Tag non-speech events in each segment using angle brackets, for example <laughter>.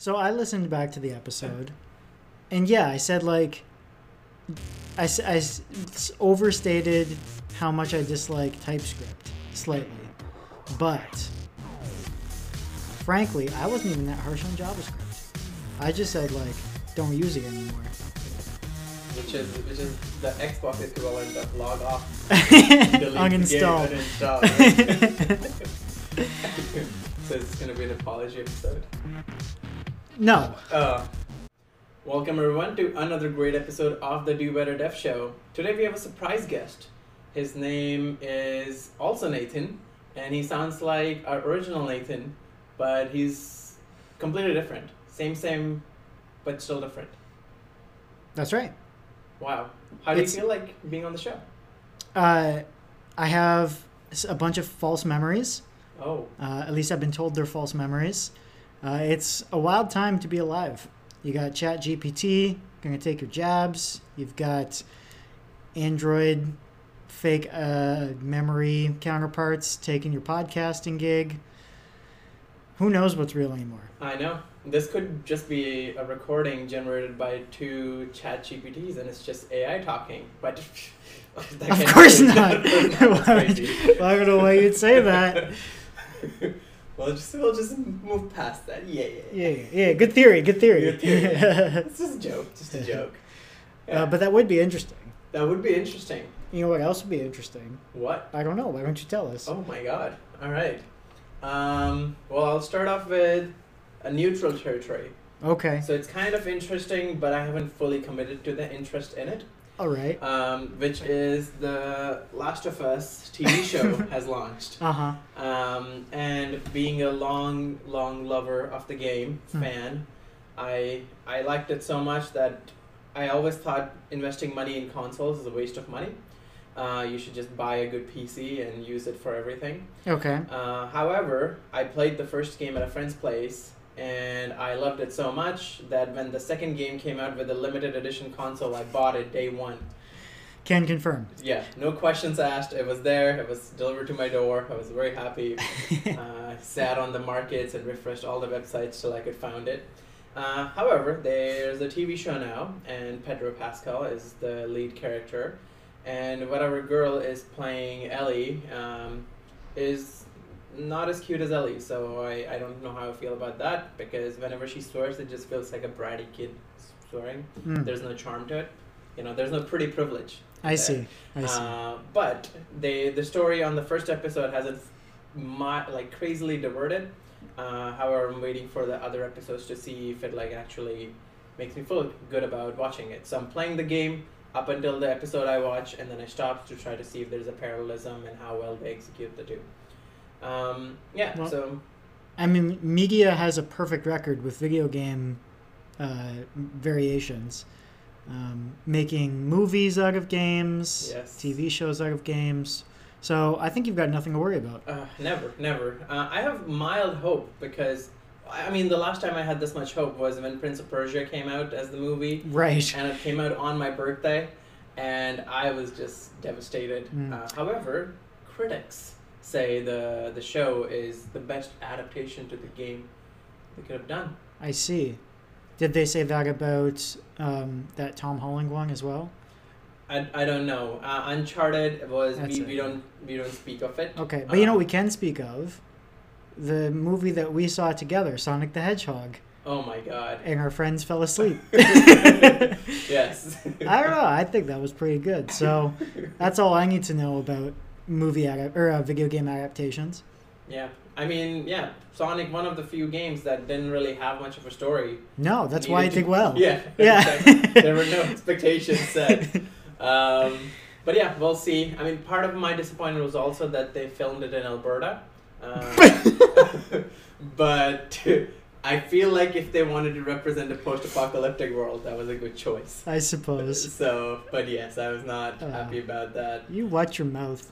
So I listened back to the episode, and yeah, I said like, I overstated how much I dislike TypeScript slightly, but frankly, I wasn't even that harsh on JavaScript. I just said like, don't use it anymore. Which is which is the Xbox equivalent of log off. <laughs> Uninstall. uninstall, <laughs> <laughs> so it's gonna be an apology episode. No. Uh, welcome everyone to another great episode of the Do Better Dev Show. Today we have a surprise guest. His name is also Nathan, and he sounds like our original Nathan, but he's completely different. Same, same, but still different. That's right. Wow. How do It's- you feel like being on the show? Uh, I have a bunch of false memories. Oh, Uh, at least I've been told they're false memories. Uh, it's a wild time to be alive. You got Chat GPT going to take your jabs. You've got Android fake uh, memory counterparts taking your podcasting gig. Who knows what's real anymore? I know. This could just be a recording generated by two chat GPTs and it's just AI talking. <laughs> But Of course not. <laughs> Why- crazy. I don't know why you'd say that. <laughs> We'll just we'll just move past that. Yeah, yeah. Yeah, yeah, yeah. Good theory. Good theory. Good theory. <laughs> It's just a joke. Just a joke. Yeah. uh, but that would be interesting. that would be interesting. You know what else would be interesting? What? I don't know. Why don't you tell us? Oh my god. All right. Um, well, I'll start off with a neutral territory. Okay. So it's kind of interesting, but I haven't fully committed to the interest in it. All right. um, which is the Last of Us TV <laughs> show has launched. Uh huh. Um, and being a long, long lover of the game, Hmm. fan, I I liked it so much that I always thought investing money in consoles is a waste of money. Uh, you should just buy a good PC and use it for everything. Okay. Uh, however, I played the first game at a friend's place and I loved it so much that when the second game came out with the limited edition console, I bought it day one. Can confirm. Yeah, no questions asked. It was there. It was delivered to my door. I was very happy. <laughs> uh, sat on the markets and refreshed all the websites till I could find it. Uh, however, there's a TV show now, and Pedro Pascal is the lead character, and whatever girl is playing Ellie um, is not as cute as Ellie. So I, I don't know how I feel about that because whenever she swears, it just feels like a bratty kid swearing. Hmm. There's no charm to it. You know, there's no pretty privilege. I see. I see. Uh, but they the story on the first episode hasn't mi- like crazily diverted. Uh, however, I'm waiting for the other episodes to see if it like actually makes me feel good about watching it. So I'm playing the game up until the episode I watch, and then I stop to try to see if there's a parallelism and how well they execute the two. Um, yeah. Well- so I mean, media has a perfect record with video game uh, variations, um, making movies out of games, Yes. TV shows out of games. So I think you've got nothing to worry about. Uh, never, never. Uh, I have mild hope because, I mean, the last time I had this much hope was when Prince of Persia came out as the movie, Right. and it came out on my birthday, and I was just devastated. Mm. Uh, however, critics say the the show is the best adaptation to the game they could have done. I see. Did they say that about um, that Tom Holland one as well? I, I don't know. Uh, Uncharted was That's we, it. we don't we don't speak of it. Okay, but you know what Um, we can speak of? The movie that we saw together, Sonic the Hedgehog, Oh my god. and our friends fell asleep. <laughs> <laughs> yes. I don't know. I think that was pretty good. So that's all I need to know about movie adap- or uh, video game adaptations. Yeah, I mean, yeah, Sonic, one of the few games that didn't really have much of a story. No, that's why I did well. Yeah, <laughs> Yeah. <laughs> there were no expectations set. Um, but yeah, we'll see. I mean, part of my disappointment was also that they filmed it in Alberta. Um, <laughs> but I feel like if they wanted to represent a post-apocalyptic world, that was a good choice. I suppose. <laughs> So, but yes, I was not Uh. happy about that. You watch your mouth.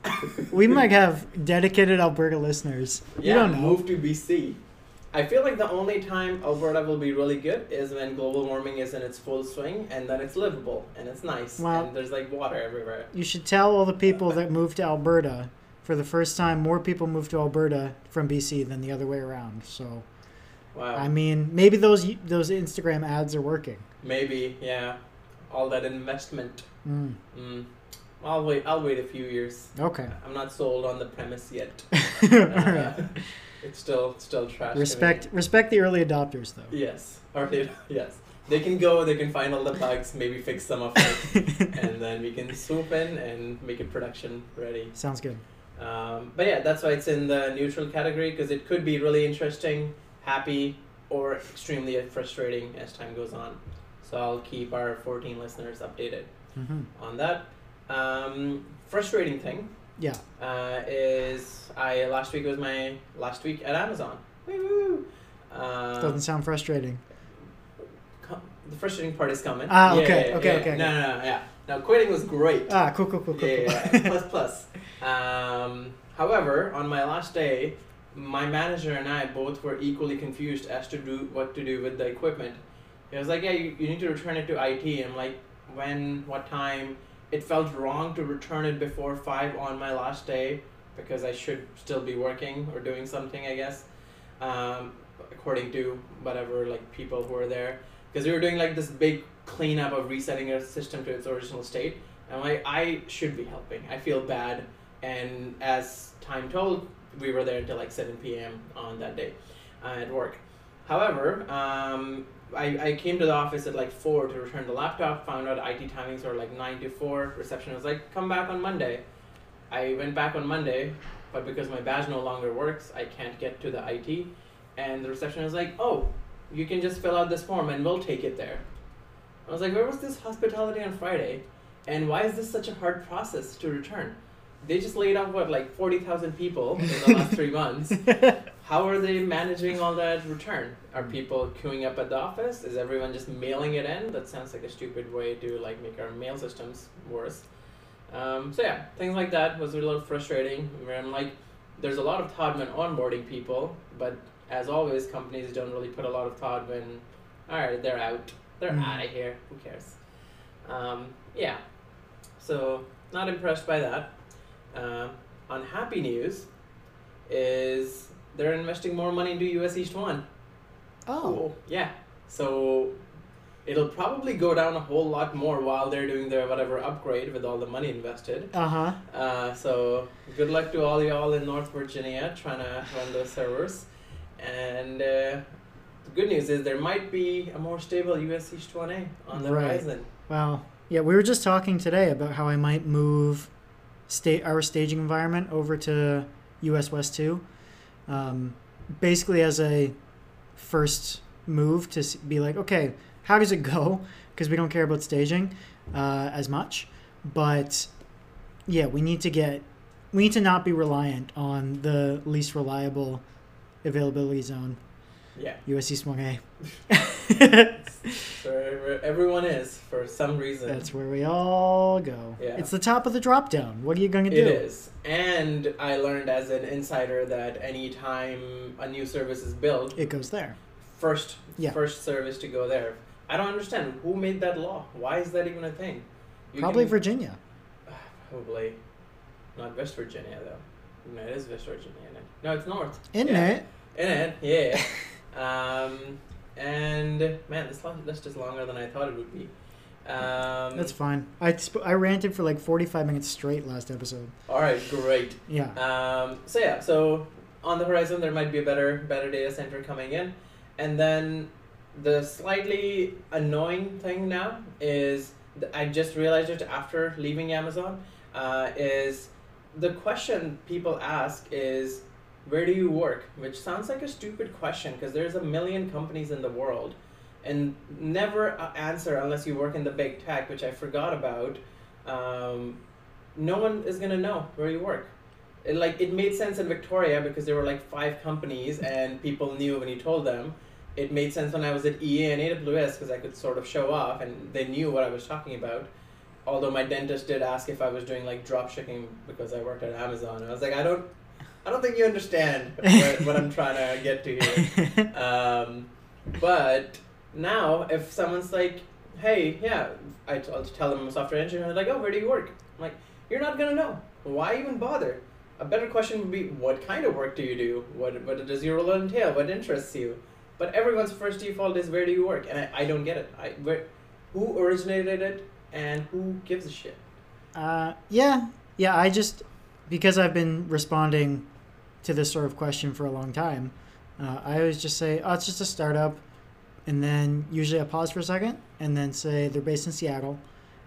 We might have dedicated Alberta listeners. You Yeah, don't know. move to BC. I feel like the only time Alberta will be really good is when global warming is in its full swing, and then it's livable and it's nice, Wow. and there's like water everywhere. You should tell all the people that moved to Alberta. For the first time, more people moved to Alberta from BC than the other way around. So Wow. I mean, maybe those those Instagram ads are working. Maybe, yeah. All that investment. Mm. Mm. I'll wait. I'll wait a few years. Okay. I'm not sold on the premise yet. All <laughs> Uh, right. It's still still trash. Respect respect the early adopters though. Yes. They, <laughs> yes. They can go. They can find all the bugs. Maybe fix some of it, <laughs> and then we can swoop in and make it production ready. Sounds good. Um, but yeah, that's why it's in the neutral category because it could be really interesting, happy, or extremely frustrating as time goes on. So I'll keep our 14 listeners updated hmm on that. Um, frustrating thing Yeah. uh, is I last week was my last week at Amazon. Woo! Um, Doesn't sound frustrating. co- the frustrating part is coming. Ah, Yeah, okay, yeah, okay, yeah. okay, No, no, no, yeah. Now quitting was great. Ah, cool, cool, cool, cool. Yeah, cool. yeah, plus plus. <laughs> Um, however, on my last day, my manager and I both were equally confused as to do what to do with the equipment. He was like, "Yeah, you, you need to return it to IT." I'm like, "When? What time?" It felt wrong to return it before five on my last day because I should still be working or doing something, I guess, um, according to whatever like people who were there. Because we were doing like this big cleanup of resetting our system to its original state. I'm like, I should be helping. I feel bad. And as time told, we were there until like 7 p.m. on that day uh, at work. However, um, I, I came to the office at like 4 to return the laptop, found out IT timings were like 9 to 4. Reception was like, come back on Monday. I went back on Monday, but because my badge no longer works, I can't get to the IT. And the reception was like, oh, you can just fill out this form and we'll take it there. I was like, where was this hospitality on Friday? And why is this such a hard process to return? They just laid off what, like 40,000 people in the last three months. <laughs> How are they managing all that return? Are people queuing up at the office? Is everyone just mailing it in? That sounds like a stupid way to like make our mail systems worse. Um, so yeah, things like that was a little frustrating. Where I'm like, there's a lot of thought when onboarding people, but as always, companies don't really put a lot of thought when, all right, they're out, they're Mhm. out of here. Who cares? Um, yeah. So not impressed by that. Um, unhappy news is they're investing more money into US East One. Oh. Yeah. So it'll probably go down a whole lot more while they're doing their whatever upgrade with all the money invested. Uh huh. Uh, so good luck to all y'all in North Virginia trying to run those servers. And uh, the good news is there might be a more stable US East 1A on the Right. horizon. Wow. Yeah, we were just talking today about how I might move state our staging environment over to US West 2. Um, basically, as a first move to be like, okay, how does it go? <laughs> Because we don't care about staging uh, as much. But yeah, we need to get, we need to not be reliant on the least reliable availability zone, Yeah. US East 1A. <laughs> <laughs> Where everyone is for some reason. That's where we all go. Yeah. It's the top of the drop down. What are you going to do? It is. And I learned as an insider that anytime a new service is built, It goes there. first Yeah. first service to go there. I don't understand who made that law. Why is that even a thing? You Probably can- Virginia. <sighs> Probably not West Virginia though. No, it is West Virginia. No, it's North. Isn't Yeah. it? In it, yeah. <laughs> um, and man, this list is longer than I thought it would be. Um, That's fine. I, sp- I ranted for like 45 minutes straight last episode. all right. Great. Yeah. Um, so yeah, so on the horizon there might be a better better data center coming in, and then the slightly annoying thing now is I just realized it after leaving Amazon uh, is the question people ask is where do you work? Which sounds like a stupid question because there's a million companies in the world and never answer unless you work in the big tech which i forgot about. Um, no one is going to know where you work. It, like it made sense in victoria because there were like five companies and people knew when you told them. It made sense when i was at ea and aws because i could sort of show off and they knew what i was talking about. Although my dentist did ask if i was doing like drop shipping because i worked at amazon. I was like i don't i don't think you understand <laughs> what, what i'm trying to get to here <laughs> um, but now, if someone's like, "Hey, yeah," I t- I'll tell them I'm a software engineer. They're like, "Oh, where do you work?" I'm like, "You're not gonna know. Why even bother?" A better question would be, "What kind of work do you do? What what does your role entail? What interests you?" But everyone's first default is where do you work, and I, I don't get it. I where, who originated it, and who gives a shit? Uh, yeah, yeah. I just because I've been responding to this sort of question for a long time. Uh, I always just say, "Oh, it's just a startup," and then usually I pause for a second, and then say they're based in Seattle,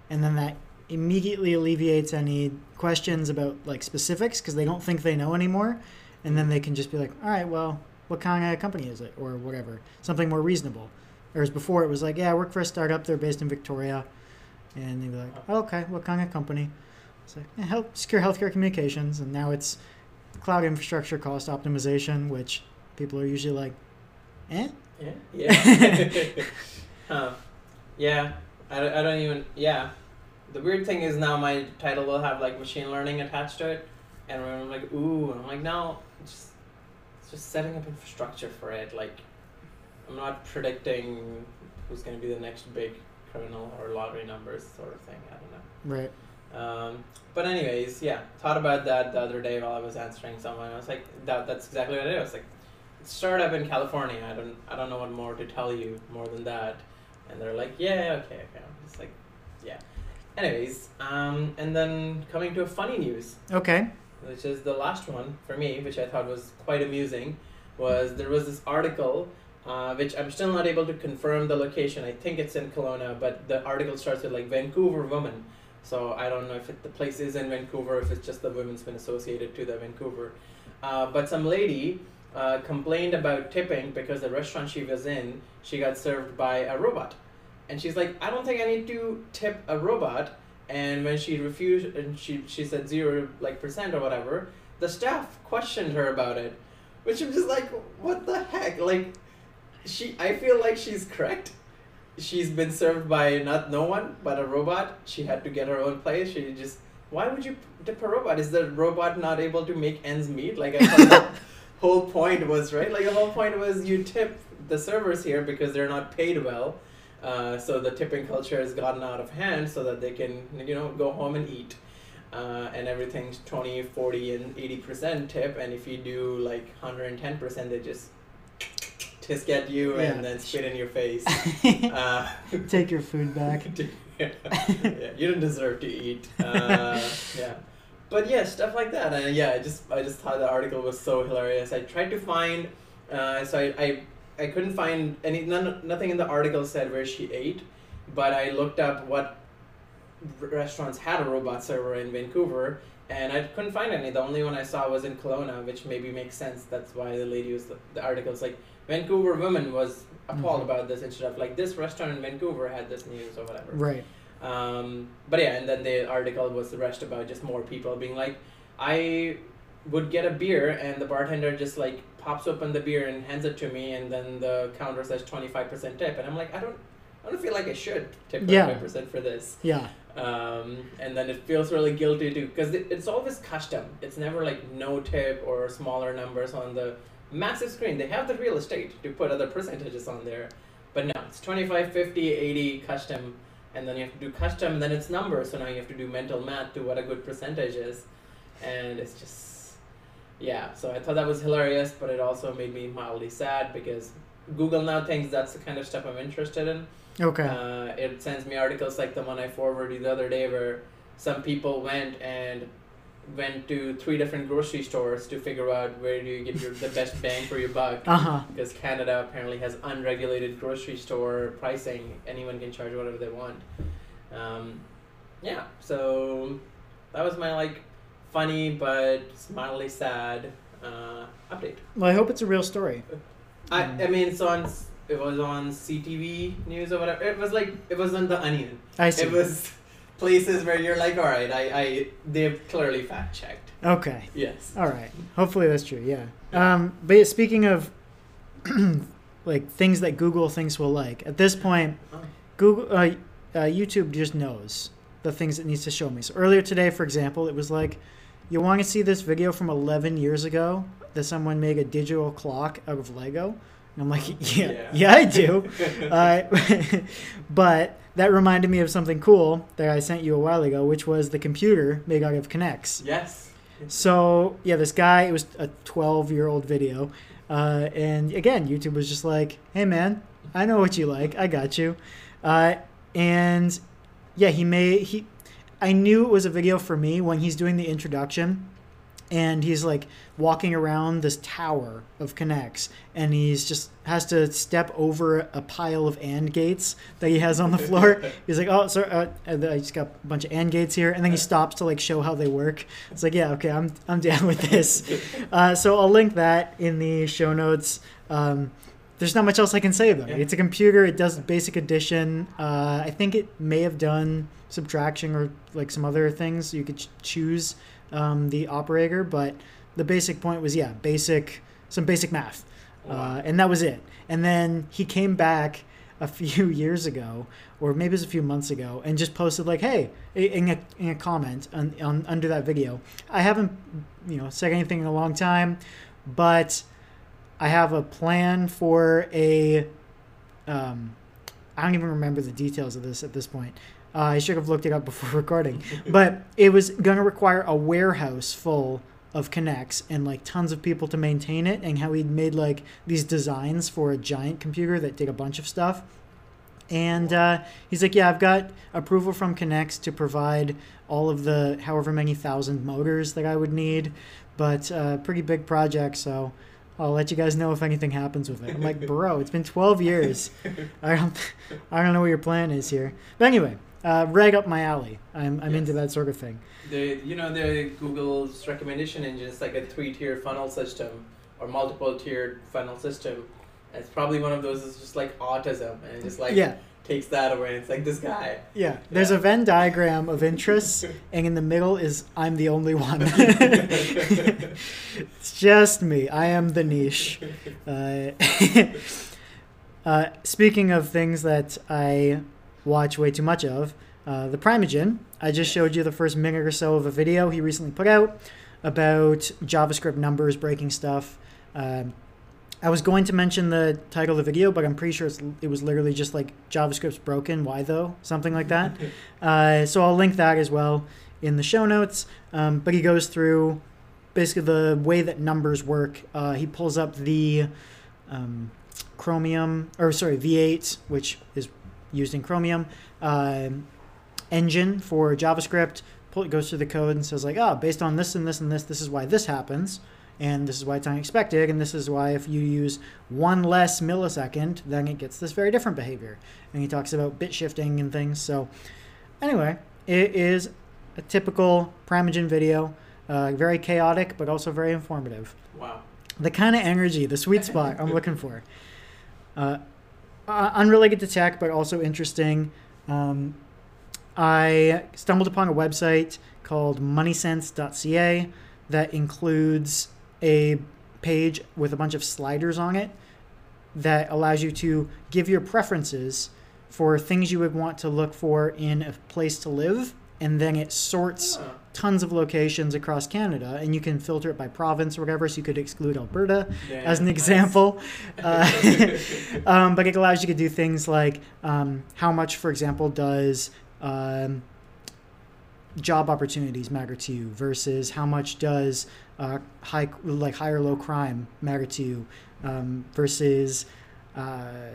and then that immediately alleviates any questions about like specifics because they don't think they know anymore, and then they can just be like, "All right, well, what kind of company is it?" or whatever, something more reasonable. Whereas before it was like, "Yeah, I work for a startup. They're based in Victoria," and they'd be like, oh, "Okay, what kind of company?" It's like eh, help secure healthcare communications, and now it's cloud infrastructure cost optimization, which people are usually like, "Eh." Yeah. Yeah. huh. <laughs> Yeah. I don't, I don't even. Yeah. The weird thing is now my title will have like machine learning attached to it, and I'm like, ooh, and I'm like, no, it's just, it's just setting up infrastructure for it. Like, I'm not predicting who's going to be the next big criminal or lottery numbers sort of thing. I don't know. Right. Um, but anyways, yeah, thought about that the other day while I was answering someone. I was like, that that's exactly what I do it is. Like, startup in California. I don't I don't know what more to tell you more than that. And they're like, yeah, okay, okay. It's like, yeah. Anyways, um, and then coming to a funny news, Okay. which is the last one for me, which I thought was quite amusing, was there was this article. Uh, which I'm still not able to confirm the location. I think it's in Kelowna, but the article starts with like Vancouver woman. So I don't know if it, the place is in Vancouver, if it's just the women's been associated to the Vancouver. Uh, but some lady uh, complained about tipping because the restaurant she was in, she got served by a robot. And she's like, I don't think I need to tip a robot. And when she refused, and she, she said zero like percent or whatever, the staff questioned her about it. Which I'm just like, what the heck? Like, she, I feel like she's correct. She's been served by not no one but a robot. She had to get her own place. She just, why would you tip a robot? Is the robot not able to make ends meet? Like I thought the <laughs> whole point was right. Like the whole point was you tip the servers here because they're not paid well. Uh, so the tipping culture has gotten out of hand so that they can you know go home and eat. Uh, and everything's 20 40 and 80% tip and if you do like 110% they just just get you Yeah. and then spit in your face <laughs> uh, Take your food back. <laughs> yeah, you don't deserve to eat. Uh, <laughs> yeah, but yeah, stuff like that. And yeah, I just I just thought the article was so hilarious. I tried to find, uh, so I, I I couldn't find any none, nothing in the article said where she ate, but I looked up what restaurants had a robot server in Vancouver. And I couldn't find any. The only one I saw was in Kelowna, which maybe makes sense. That's why the lady was the article's like Vancouver woman was appalled Mhm. about this instead of like this restaurant in Vancouver had this news or whatever. Right. Um, but yeah, and then the article was the rest about just more people being like, I would get a beer and the bartender just like pops open the beer and hands it to me, and then the counter says twenty five percent tip, and I'm like, I don't, I don't feel like I should tip twenty Yeah. five percent for this. Yeah. Um, and then it feels really guilty too, because it's always custom. It's never like no tip or smaller numbers on the massive screen. They have the real estate to put other percentages on there. But no, it's 25, 50, 80 custom, and then you have to do custom, then it's numbers, so now you have to do mental math to what a good percentage is. And it's just, yeah, so I thought that was hilarious, but it also made me mildly sad because Google now thinks that's the kind of stuff I'm interested in. Okay. Uh, it sends me articles like the one I forwarded the other day where some people went and went to three different grocery stores to figure out where do you get your the best bang for your buck Uh huh. because Canada apparently has unregulated grocery store pricing. Anyone can charge whatever they want. Um, yeah, so that was my like funny but mildly sad uh, update. Well, I hope it's a real story. I. I mean, it's on it was on CTV news or whatever. It was like it was on the Onion. I see. It was places where you're like, all right, I, I they've clearly fact checked. Okay. Yes. All right. Hopefully that's true. Yeah. Um, but yeah, speaking of <clears throat> like things that Google thinks we'll like, at this point, Oh. Google, uh, uh, YouTube just knows the things it needs to show me. So earlier today, for example, it was like, you want to see this video from 11 years ago that someone made a digital clock out of Lego? And I'm like, <laughs> yeah, yeah, Yeah. I do. <laughs> uh, <laughs> but that reminded me of something cool that I sent you a while ago, which was the computer made out of K'NEX. yes. So yeah, this guy. It was a 12 year old video. Uh, and again, YouTube was just like, "Hey, man, I know what you like. I got you." Uh, and yeah, he made he. I knew it was a video for me when he's doing the introduction and he's like walking around this tower of K'NEX and he's just has to step over a pile of and gates that he has on the floor <laughs> he's like oh sorry uh, i just got a bunch of and gates here and then he stops to like show how they work it's like yeah okay i'm, I'm down with this uh, so i'll link that in the show notes um, there's not much else I can say about it. It's a computer. It does basic addition. Uh, I think it may have done subtraction or like some other things. You could ch- choose um, the operator, but the basic point was yeah, basic some basic math, uh, and that was it. And then he came back a <laughs> few years ago, or maybe it was a few months ago, and just posted like, "Hey," in a, in a comment on, on under that video. I haven't you know said anything in a long time, but I have a plan for a. Um, I don't even remember the details of this at this point. Uh, I should have looked it up before <laughs> recording, but it was going to require a warehouse full of K'NEX and like tons of people to maintain it, and how he'd made like these designs for a giant computer that did a bunch of stuff. And uh, he's like, "Yeah, I've got approval from K'NEX to provide all of the however many thousand motors that I would need, but uh, pretty big project, so." I'll let you guys know if anything happens with it. I'm like, <laughs> bro, it's been 12 years. I don't, I don't know what your plan is here. But anyway, uh, right up my alley. I'm, I'm yes. into that sort of thing. The you know the Google's recommendation engine is like a three tier funnel system or multiple tiered funnel system. And it's probably one of those is just like autism and just like yeah. takes that away. It's like this guy. Yeah, there's a Venn diagram of interests, <laughs> and in the middle is I'm the only one. <laughs> it's just me. I am the niche. Uh, <laughs> uh, speaking of things that I watch way too much of. Uh, the Primeagen, I just showed you the first minute or so of a video he recently put out about JavaScript numbers breaking stuff. Um, I was going to mention the title of the video, but I'm pretty sure it was literally just like JavaScript's broken. Why though? Something like that. <laughs> uh, so I'll link that as well in the show notes. Um, but he goes through basically the way that numbers work. Uh, he pulls up the um, Chromium, or sorry, V8, which is used in Chromium. Uh, engine for JavaScript pull, goes through the code and says like, oh, based on this and this and this, this is why this happens, and this is why it's unexpected, and this is why if you use one less millisecond, then it gets this very different behavior. And he talks about bit shifting and things. So anyway, it is a typical Primeagen video, uh, very chaotic but also very informative. Wow. The kind of energy, the sweet spot I'm looking for. Uh, uh, unrelated to tech, but also interesting. Um, I stumbled upon a website called moneysense.ca that includes a page with a bunch of sliders on it that allows you to give your preferences for things you would want to look for in a place to live and then it sorts tons of locations across Canada, and you can filter it by province or whatever. So you could exclude Alberta Damn, as an example, nice. <laughs> uh, <laughs> um, but it allows you to do things like um, how much, for example, does um, job opportunities matter to you versus how much does uh, high like high or low crime matter to you um, versus uh,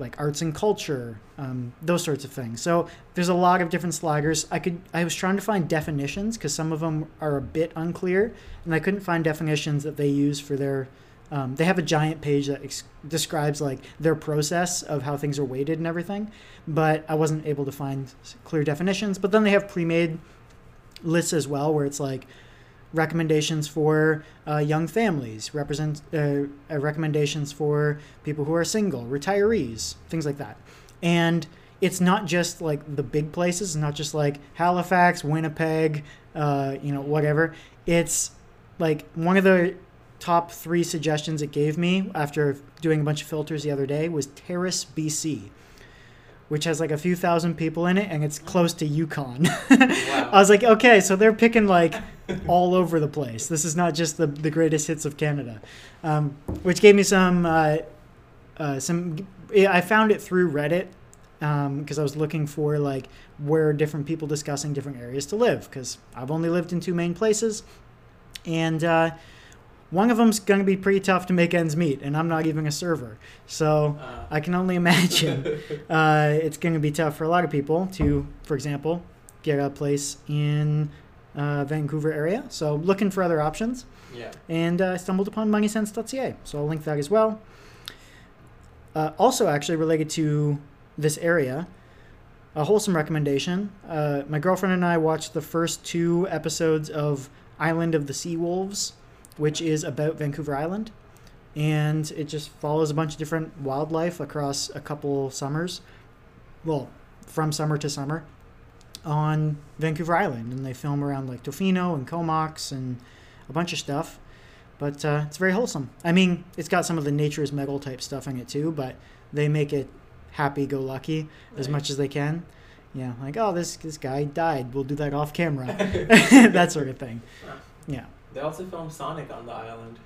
like arts and culture, um, those sorts of things. So there's a lot of different sliders. I could I was trying to find definitions because some of them are a bit unclear, and I couldn't find definitions that they use for their. Um, they have a giant page that ex- describes like their process of how things are weighted and everything, but I wasn't able to find clear definitions. But then they have pre-made lists as well, where it's like recommendations for uh, young families, represent uh, uh, recommendations for people who are single, retirees, things like that. And it's not just like the big places, not just like Halifax, Winnipeg, uh, you know, whatever. It's like one of the top three suggestions it gave me after doing a bunch of filters the other day was Terrace, BC which has like a few thousand people in it and it's close to Yukon. <laughs> wow. I was like, okay, so they're picking like all over the place. This is not just the, the greatest hits of Canada, um, which gave me some, uh, uh, some, I found it through Reddit because um, I was looking for like where different people discussing different areas to live because I've only lived in two main places. And uh, one of them's going to be pretty tough to make ends meet, and I'm not even a server. So Uh, I can only imagine <laughs> uh, it's going to be tough for a lot of people to, for example, get a place in uh, Vancouver area. So looking for other options, yeah. and uh, I stumbled upon moneysense.ca. So I'll link that as well. Uh, also, actually related to this area, a wholesome recommendation. Uh, my girlfriend and I watched the first two episodes of Island of the Sea Wolves, which is about Vancouver Island. And it just follows a bunch of different wildlife across a couple summers. Well, from summer to summer on Vancouver Island. And they film around like Tofino and Comox and a bunch of stuff. But uh, it's very wholesome. I mean, it's got some of the nature's metal type stuff in it too, but they make it happy go lucky as much as they can. Yeah, like oh this this guy died. We'll do that off camera, <laughs> <laughs> that sort of thing. Yeah, They also filmed Sonic on the island.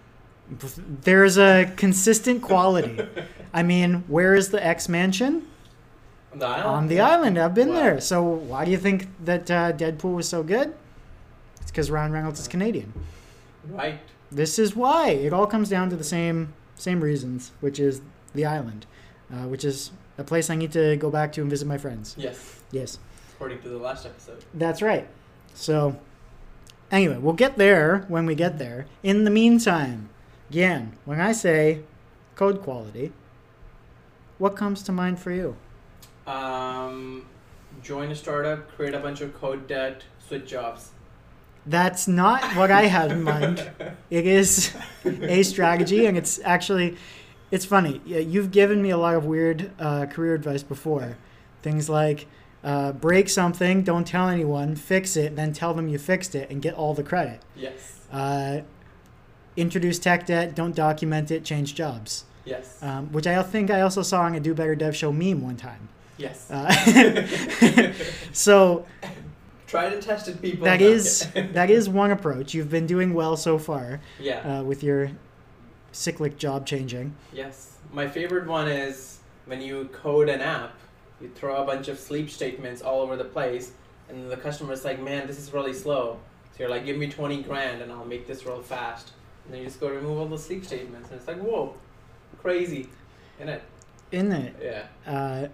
there's a consistent quality. <laughs> I mean, where is the X Mansion? On the island? On the island. I've been Wow. there. So why do you think that uh, Deadpool was so good? It's because Ryan Reynolds is Canadian. Right. This is why it all comes down to the same same reasons, which is the island, uh, which is a place I need to go back to and visit my friends. Yes. Yes. According to the last episode. That's right. So, anyway, we'll get there when we get there. In the meantime, again, when I say code quality, what comes to mind for you? Um, join a startup, create a bunch of code debt, switch jobs. That's not what I had in mind. <laughs> It is a strategy, and it's actually, it's funny. Yeah, You've given me a lot of weird uh, career advice before. Things like uh, break something, don't tell anyone, fix it, then tell them you fixed it, and get all the credit. Yes. Uh, introduce tech debt, don't document it, change jobs. Yes. Um, which I think I also saw on a Do Better Dev Show meme one time. Yes. Uh, <laughs> so Tried and tested people. that is that is one approach. You've been doing well so far yeah. uh, with your cyclic job changing. Yes. My favorite one is when you code an app, you throw a bunch of sleep statements all over the place, and the customer's like, man, this is really slow. So you're like, give me 20 grand and I'll make this real fast. And then you just go remove all the sleep statements, and it's like, whoa, crazy. Isn't it? In it, Yeah. uh,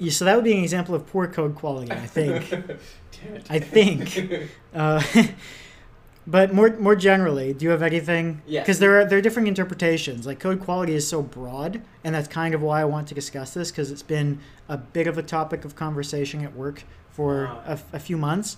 yeah, so that would be an example of poor code quality, I think. <laughs> I think. Uh, <laughs> but more more generally, do you have anything? Yeah. Because there are there are different interpretations. Like code quality is so broad, and that's kind of why I want to discuss this because it's been a bit of a topic of conversation at work for Wow. a, a few months.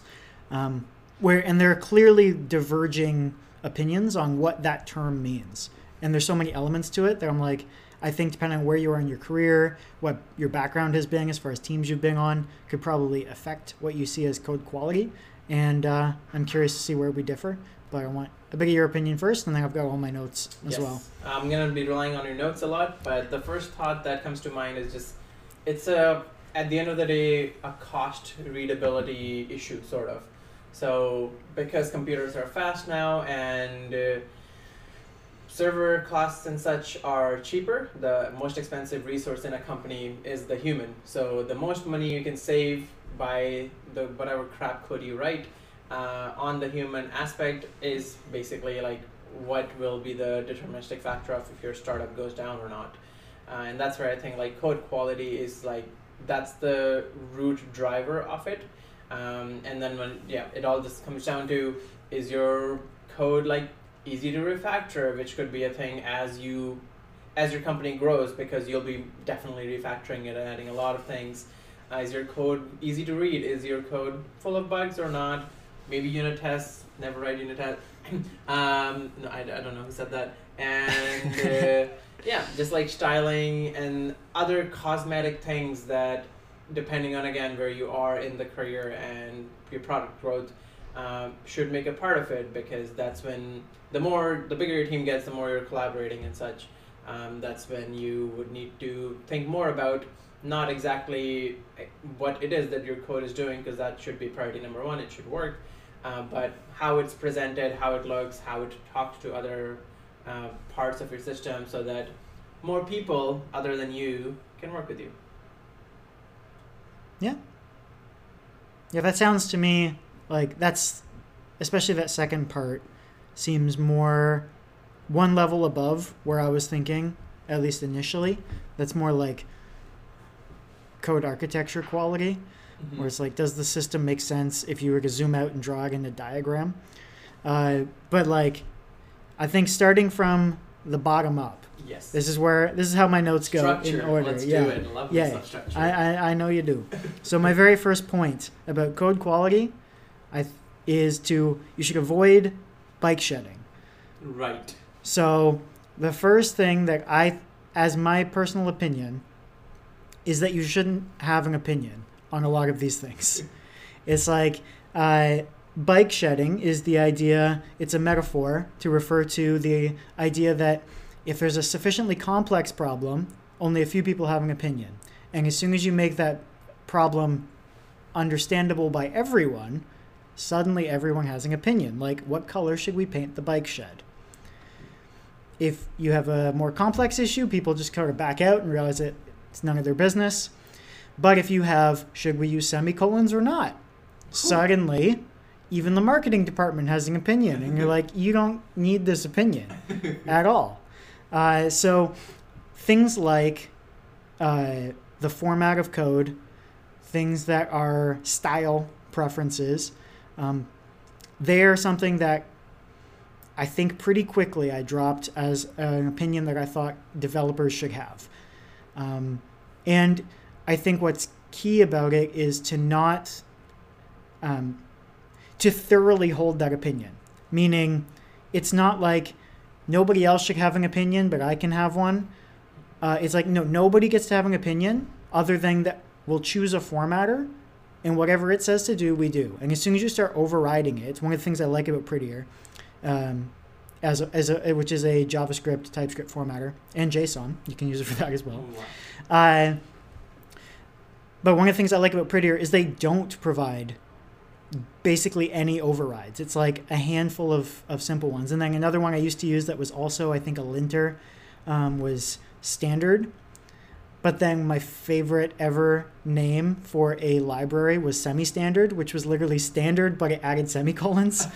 Um, where and there are clearly diverging opinions on what that term means, and there's so many elements to it that I'm like. I think depending on where you are in your career, what your background has been as far as teams you've been on, could probably affect what you see as code quality and uh, I'm curious to see where we differ. But I want a bit of your opinion first, and then I've got all my notes as yes. well. I'm gonna be relying on your notes a lot, but the first thought that comes to mind is just it's a at the end of the day a cost readability issue sort of. So because computers are fast now and uh, server costs and such are cheaper, the most expensive resource in a company is the human. So the most money you can save by the whatever crap code you write uh, on the human aspect is basically like what will be the deterministic factor of if your startup goes down or not. Uh, and that's where I think like code quality is like that's the root driver of it. Um, and then when yeah, it all just comes down to is your code like easy to refactor, which could be a thing as you as your company grows because you'll be definitely refactoring it and adding a lot of things. Uh, is your code easy to read? Is your code full of bugs or not? Maybe unit tests. Never write unit tests. <coughs> um, no, I, I don't know who said that. And uh, <laughs> yeah, just like styling and other cosmetic things that, depending on again where you are in the career and your product growth, um, should make a part of it because that's when the more the bigger your team gets, the more you're collaborating and such. Um, that's when you would need to think more about not exactly eh, what it is that your code is doing because that should be priority number one. It should work, uh, but how it's presented, how it looks, how it talks to other uh, parts of your system, so that more people other than you can work with you. Yeah. Yeah, that sounds to me like that's, especially that second part, seems more one level above where I was thinking, at least initially. That's more like code architecture quality, Mhm. where it's like, does the system make sense if you were to zoom out and draw it in a diagram? Uh, but like, I think starting from the bottom up, yes. this is where this is how my notes go structure. in order. Let's yeah. do it. Love Yeah. I, I, I know you do. So my very first point about code quality, I th- is to you should avoid bike shedding. right. So the first thing that I, as my personal opinion, is that you shouldn't have an opinion on a lot of these things. <laughs> It's like uh, bike shedding is the idea. It's a metaphor to refer to the idea that if there's a sufficiently complex problem, only a few people have an opinion, and as soon as you make that problem understandable by everyone, suddenly everyone has an opinion. Like, what color should we paint the bike shed? If you have a more complex issue, people just kind of back out and realize that it's none of their business. But if you have, should we use semicolons or not? Suddenly, even the marketing department has an opinion, and you're like, you don't need this opinion <laughs> at all. Uh, so, things like uh, the format of code, things that are style preferences, um, they're something that I think pretty quickly I dropped as an opinion that I thought developers should have. Um, and I think what's key about it is to not, um, to thoroughly hold that opinion. Meaning, it's not like nobody else should have an opinion, but I can have one. Uh, it's like, no, nobody gets to have an opinion other than that we'll choose a formatter and whatever it says to do, we do. And as soon as you start overriding it, it's one of the things I like about Prettier, um, as a, as a, which is a JavaScript, TypeScript formatter, and JSON. You can use it for that as well. Uh, but one of the things I like about Prettier is they don't provide basically any overrides. It's like a handful of, of simple ones. And then another one I used to use that was also, I think, a linter um, was standard. But then my favorite ever name for a library was semi standard, which was literally standard, but it added semicolons.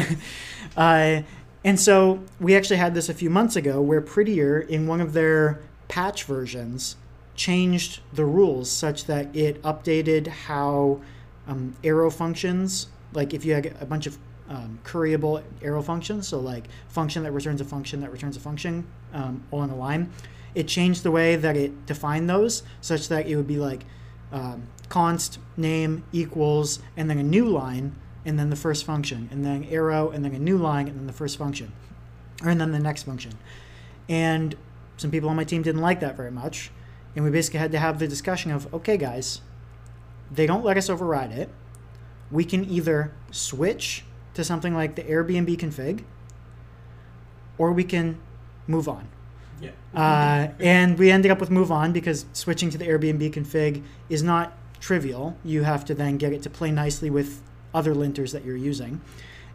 <laughs> uh, and so we actually had this a few months ago where Prettier, in one of their patch versions, changed the rules such that it updated how um, arrow functions, like if you had a bunch of um, curryable arrow functions, so like function that returns a function that returns a function um, all in a line, it changed the way that it defined those such that it would be like um, const name equals and then a new line and then the first function and then arrow and then a new line and then the first function or and then the next function. And some people on my team didn't like that very much and we basically had to have the discussion of okay guys they don't let us override it. We can either switch to something like the airbnb config or we can move on Yeah. uh, and we ended up with move on because switching to the Airbnb config is not trivial. You have to then get it to play nicely with other linters that you're using.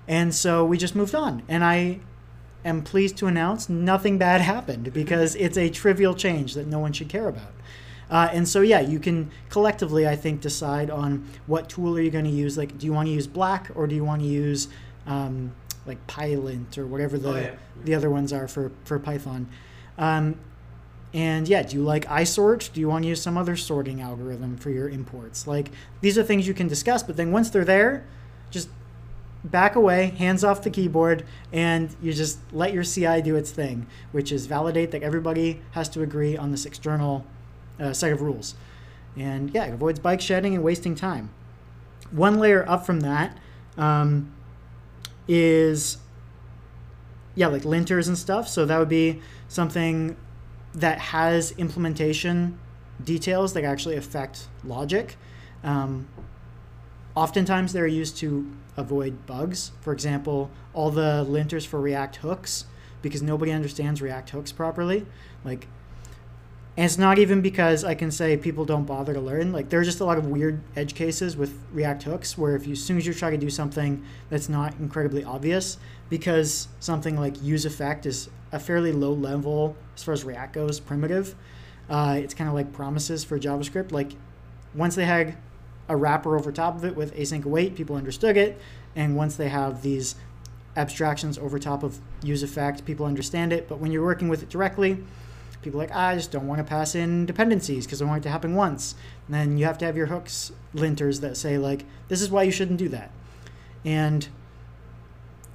And so we just moved on. And I am pleased to announce nothing bad <laughs> happened because it's a trivial change that no one should care about. Uh, and so, yeah, you can collectively, I think, decide on what tool are you going to use. Like, do you want to use Black or do you want to use um, like Pylint or whatever the oh, yeah. the other ones are for for Python. Um, and yeah, do you like iSort? Do you want to use some other sorting algorithm for your imports? Like these are things you can discuss, but then once they're there, just back away, hands off the keyboard, and you just let your CI do its thing, which is validate that everybody has to agree on this external uh, set of rules. And yeah, it avoids bike shedding and wasting time. One layer up from that um, is yeah, like linters and stuff. So that would be something that has implementation details that actually affect logic. Um, oftentimes they're used to avoid bugs. For example, all the linters for React hooks, because nobody understands React hooks properly. Like, and it's not even because I can say people don't bother to learn. Like, there are just a lot of weird edge cases with React hooks where if you, as soon as you try to do something that's not incredibly obvious, because something like use effect is a fairly low level as far as React goes, primitive. Uh, it's kind of like promises for JavaScript. Like once they had a wrapper over top of it with async await, people understood it, and once they have these abstractions over top of use effect. People understand it, but when you're working with it directly, people like, "Ah, I just don't want to pass in dependencies because I want it to happen once. And then you have to have your hooks linters that say like, this is why you shouldn't do that. And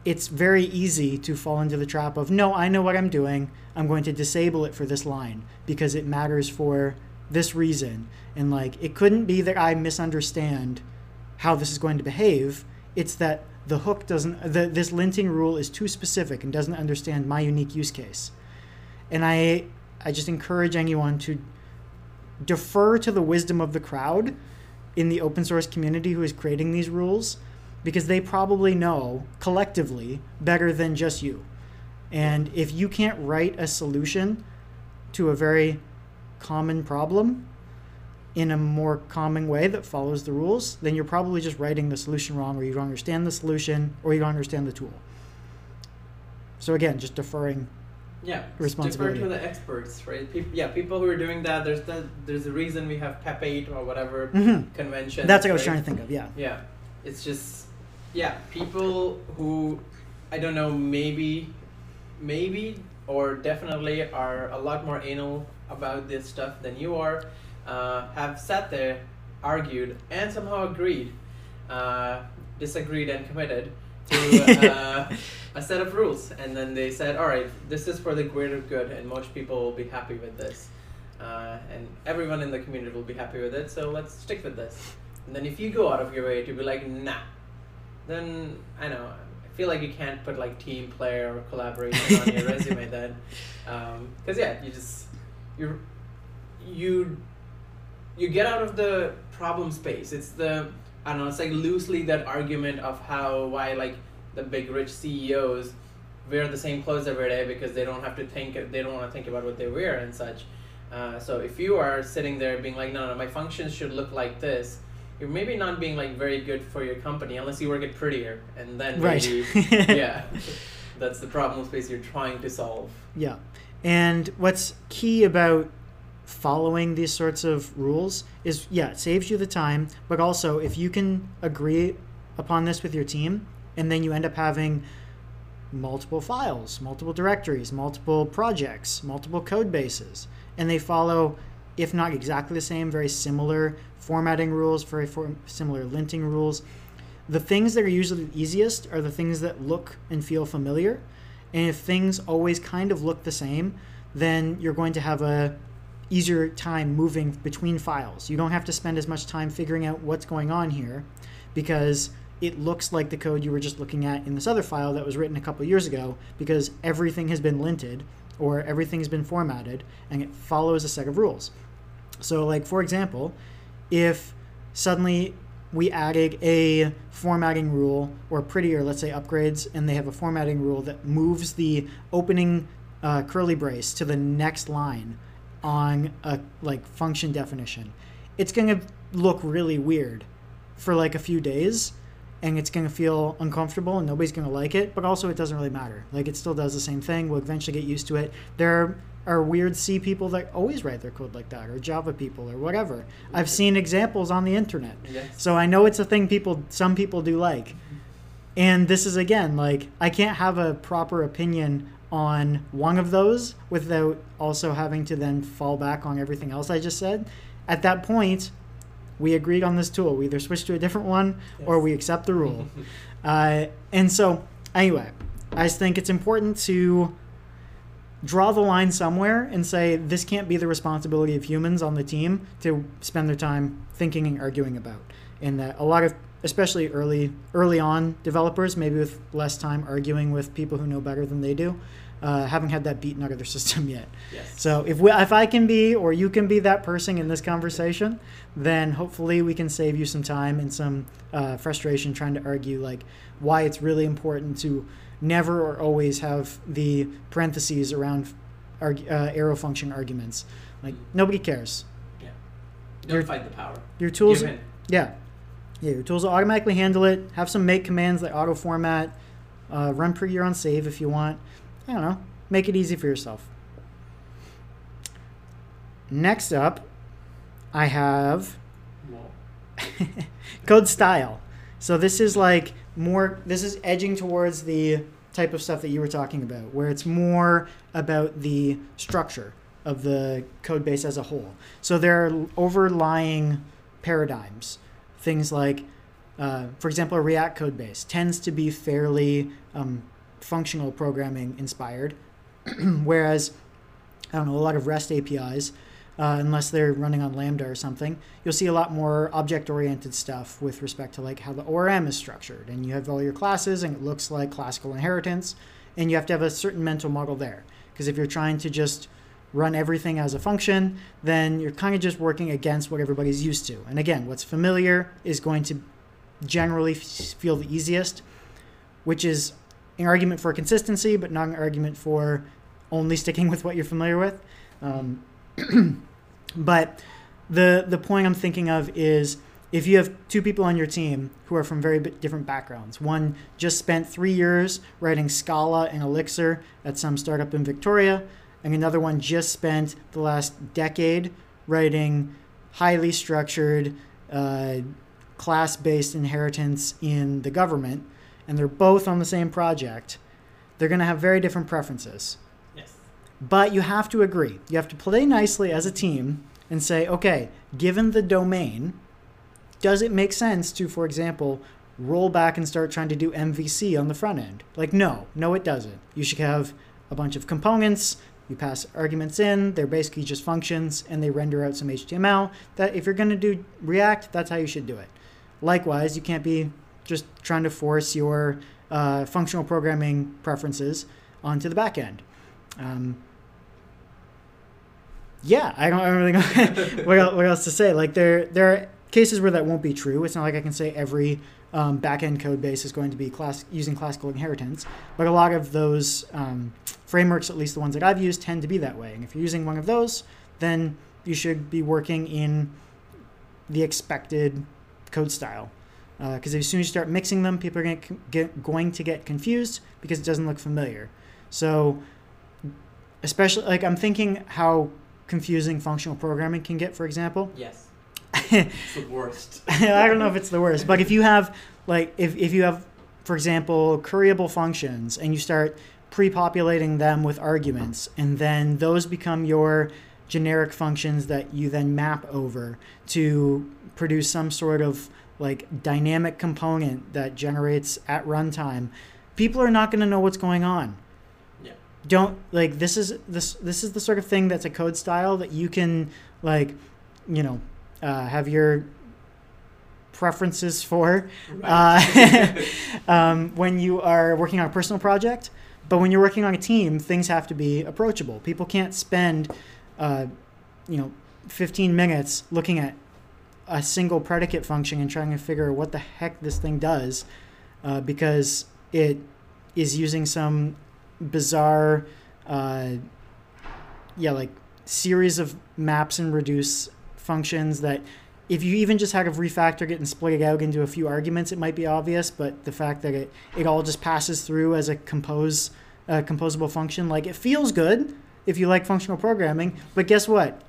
it's very easy to fall into the trap of, no, I know what I'm doing. I'm going to disable it for this line because it matters for this reason. And like, it couldn't be that I misunderstand how this is going to behave. It's that the hook doesn't, the, this linting rule is too specific and doesn't understand my unique use case. And I, I just encourage anyone to defer to the wisdom of the crowd in the open source community who is creating these rules because they probably know collectively better than just you. And if you can't write a solution to a very common problem in a more common way that follows the rules, then you're probably just writing the solution wrong, or you don't understand the solution, or you don't understand the tool. So again, just deferring yeah responsibility. defer to the experts right Peop yeah people who are doing that there's the, there's a reason we have pep 8 or whatever Mhm. convention That's what I was trying to think of. Yeah. yeah it's just yeah people who i don't know maybe maybe or definitely are a lot more anal about this stuff than you are uh, have sat there argued and somehow agreed uh, disagreed and committed to uh, <laughs> a set of rules. And then they said all right this is for the greater good and most people will be happy with this. Uh, and everyone in the community will be happy with it so let's stick with this. And then if you go out of your way to be like nah then i know i feel like you can't put like team player or collaboration on your <laughs> resume then. Because yeah you just you you you get out of the problem space. It's the i don't know it's like loosely that argument of how why like the big rich ceos wear the same clothes every day because they don't have to think they don't want to think about what they wear and such uh, so if you are sitting there being like no no my functions should look like this you're maybe not being like very good for your company unless you work it prettier and then Right. maybe <laughs> yeah that's the problem space you're trying to solve Yeah. And what's key about following these sorts of rules is yeah, it saves you the time, but also if you can agree upon this with your team and then you end up having multiple files, multiple directories, multiple projects, multiple code bases, and they follow if not exactly the same, very similar formatting rules, very for- similar linting rules. The things that are usually the easiest are the things that look and feel familiar. And if things always kind of look the same, then you're going to have a easier time moving between files. You don't have to spend as much time figuring out what's going on here because it looks like the code you were just looking at in this other file that was written a couple years ago because everything has been linted or everything's been formatted and it follows a set of rules. So like for example, if suddenly we added a formatting rule or prettier, let's say upgrades, and they have a formatting rule that moves the opening uh, curly brace to the next line on a like function definition. It's going to look really weird for like a few days and it's going to feel uncomfortable and nobody's going to like it, but also it doesn't really matter. Like it still does the same thing. We'll eventually get used to it. There are weird C people that always write their code like that or Java people or whatever. I've seen examples on the internet. yes So I know it's a thing people some people do like. And this is again like I can't have a proper opinion on one of those without also having to then fall back on everything else I just said. At that point, we agreed on this tool. We either switch to a different one or we accept the rule. <laughs> uh, and so, anyway, I just think it's important to draw the line somewhere and say this can't be the responsibility of humans on the team to spend their time thinking and arguing about. And that a lot of, especially early early on developers, maybe with less time arguing with people who know better than they do, uh, haven't had that beaten out of their <laughs> system yet. yes So if we, if I can be or you can be that person in this conversation, then hopefully we can save you some time and some uh, frustration trying to argue like why it's really important to never or always have the parentheses around arg- uh, arrow function arguments. Like nobody cares. don't Your- fight the power Your tools, yeah, yeah, your tools will automatically handle it. Have some make commands that auto format. Uh, run Prettier on save if you want. I don't know. Make it easy for yourself. Next up, I have <laughs> code style. So this is like more. This is edging towards the type of stuff that you were talking about, where it's more about the structure of the code base as a whole. So there are overlying paradigms, things like, uh, for example, a React code base tends to be fairly um, functional programming inspired, <clears throat> whereas I don't know a lot of REST APIs. Uh, unless they're running on Lambda or something, you'll see a lot more object-oriented stuff with respect to like how the ORM is structured, and you have all your classes, and it looks like classical inheritance, and you have to have a certain mental model there. Because if you're trying to just run everything as a function, then you're kind of just working against what everybody's used to. And again, what's familiar is going to generally feel the easiest, which is an argument for consistency, but not an argument for only sticking <laughs> with what you're familiar with. Um, <clears throat> but the the point I'm thinking of is if you have two people on your team who are from very different backgrounds, one just spent three years writing Scala and Elixir at some startup in Victoria, and another one just spent the last decade writing highly structured uh, class-based inheritance in the government, and they're both on the same project, they're going to have very different preferences. Yes. But you have to agree. You have to play nicely as a team and say, okay, given the domain, does it make sense to, for example, roll back and start trying to do MVC on the front end? Like, no, no, it doesn't. You should have a bunch of components. You pass arguments in, they're basically just functions, and they render out some HTML. That if you're going to do React, that's how you should do it. Likewise, you can't be just trying to force your uh, functional programming preferences onto the back end. Um, yeah, I don't, I don't really know <laughs> what, else, what else to say. Like there, there cases where that won't be true. It's not like I can say every um, backend code base is going to be class using classical inheritance, but a lot of those um, frameworks, at least the ones that I've used, tend to be that way. And if you're using one of those, then you should be working in the expected code style. Because uh, as soon as you start mixing them, people are to get, going to get confused because it doesn't look familiar. So, especially like I'm thinking how confusing functional programming can get, for example. Yes. It's the worst. <laughs> I don't know if it's the worst, but if you have like if, if you have, for example, curryable functions and you start pre-populating them with arguments, and then those become your generic functions that you then map over to produce some sort of like dynamic component that generates at runtime, people are not going to know what's going on. Yeah. Don't like this is this this is the sort of thing that's a code style that you can like, you know, uh, have your preferences for right. uh, <laughs> um, when you are working on a personal project. But when you're working on a team, things have to be approachable. People can't spend, uh, you know, 15 minutes looking at a single predicate function and trying to figure out what the heck this thing does uh, because it is using some bizarre uh, yeah like series of maps and reduce functions that if you even just had to refactor it and split it out into a few arguments it might be obvious but the fact that it, it all just passes through as a compose uh, composable function like it feels good if you like functional programming but guess what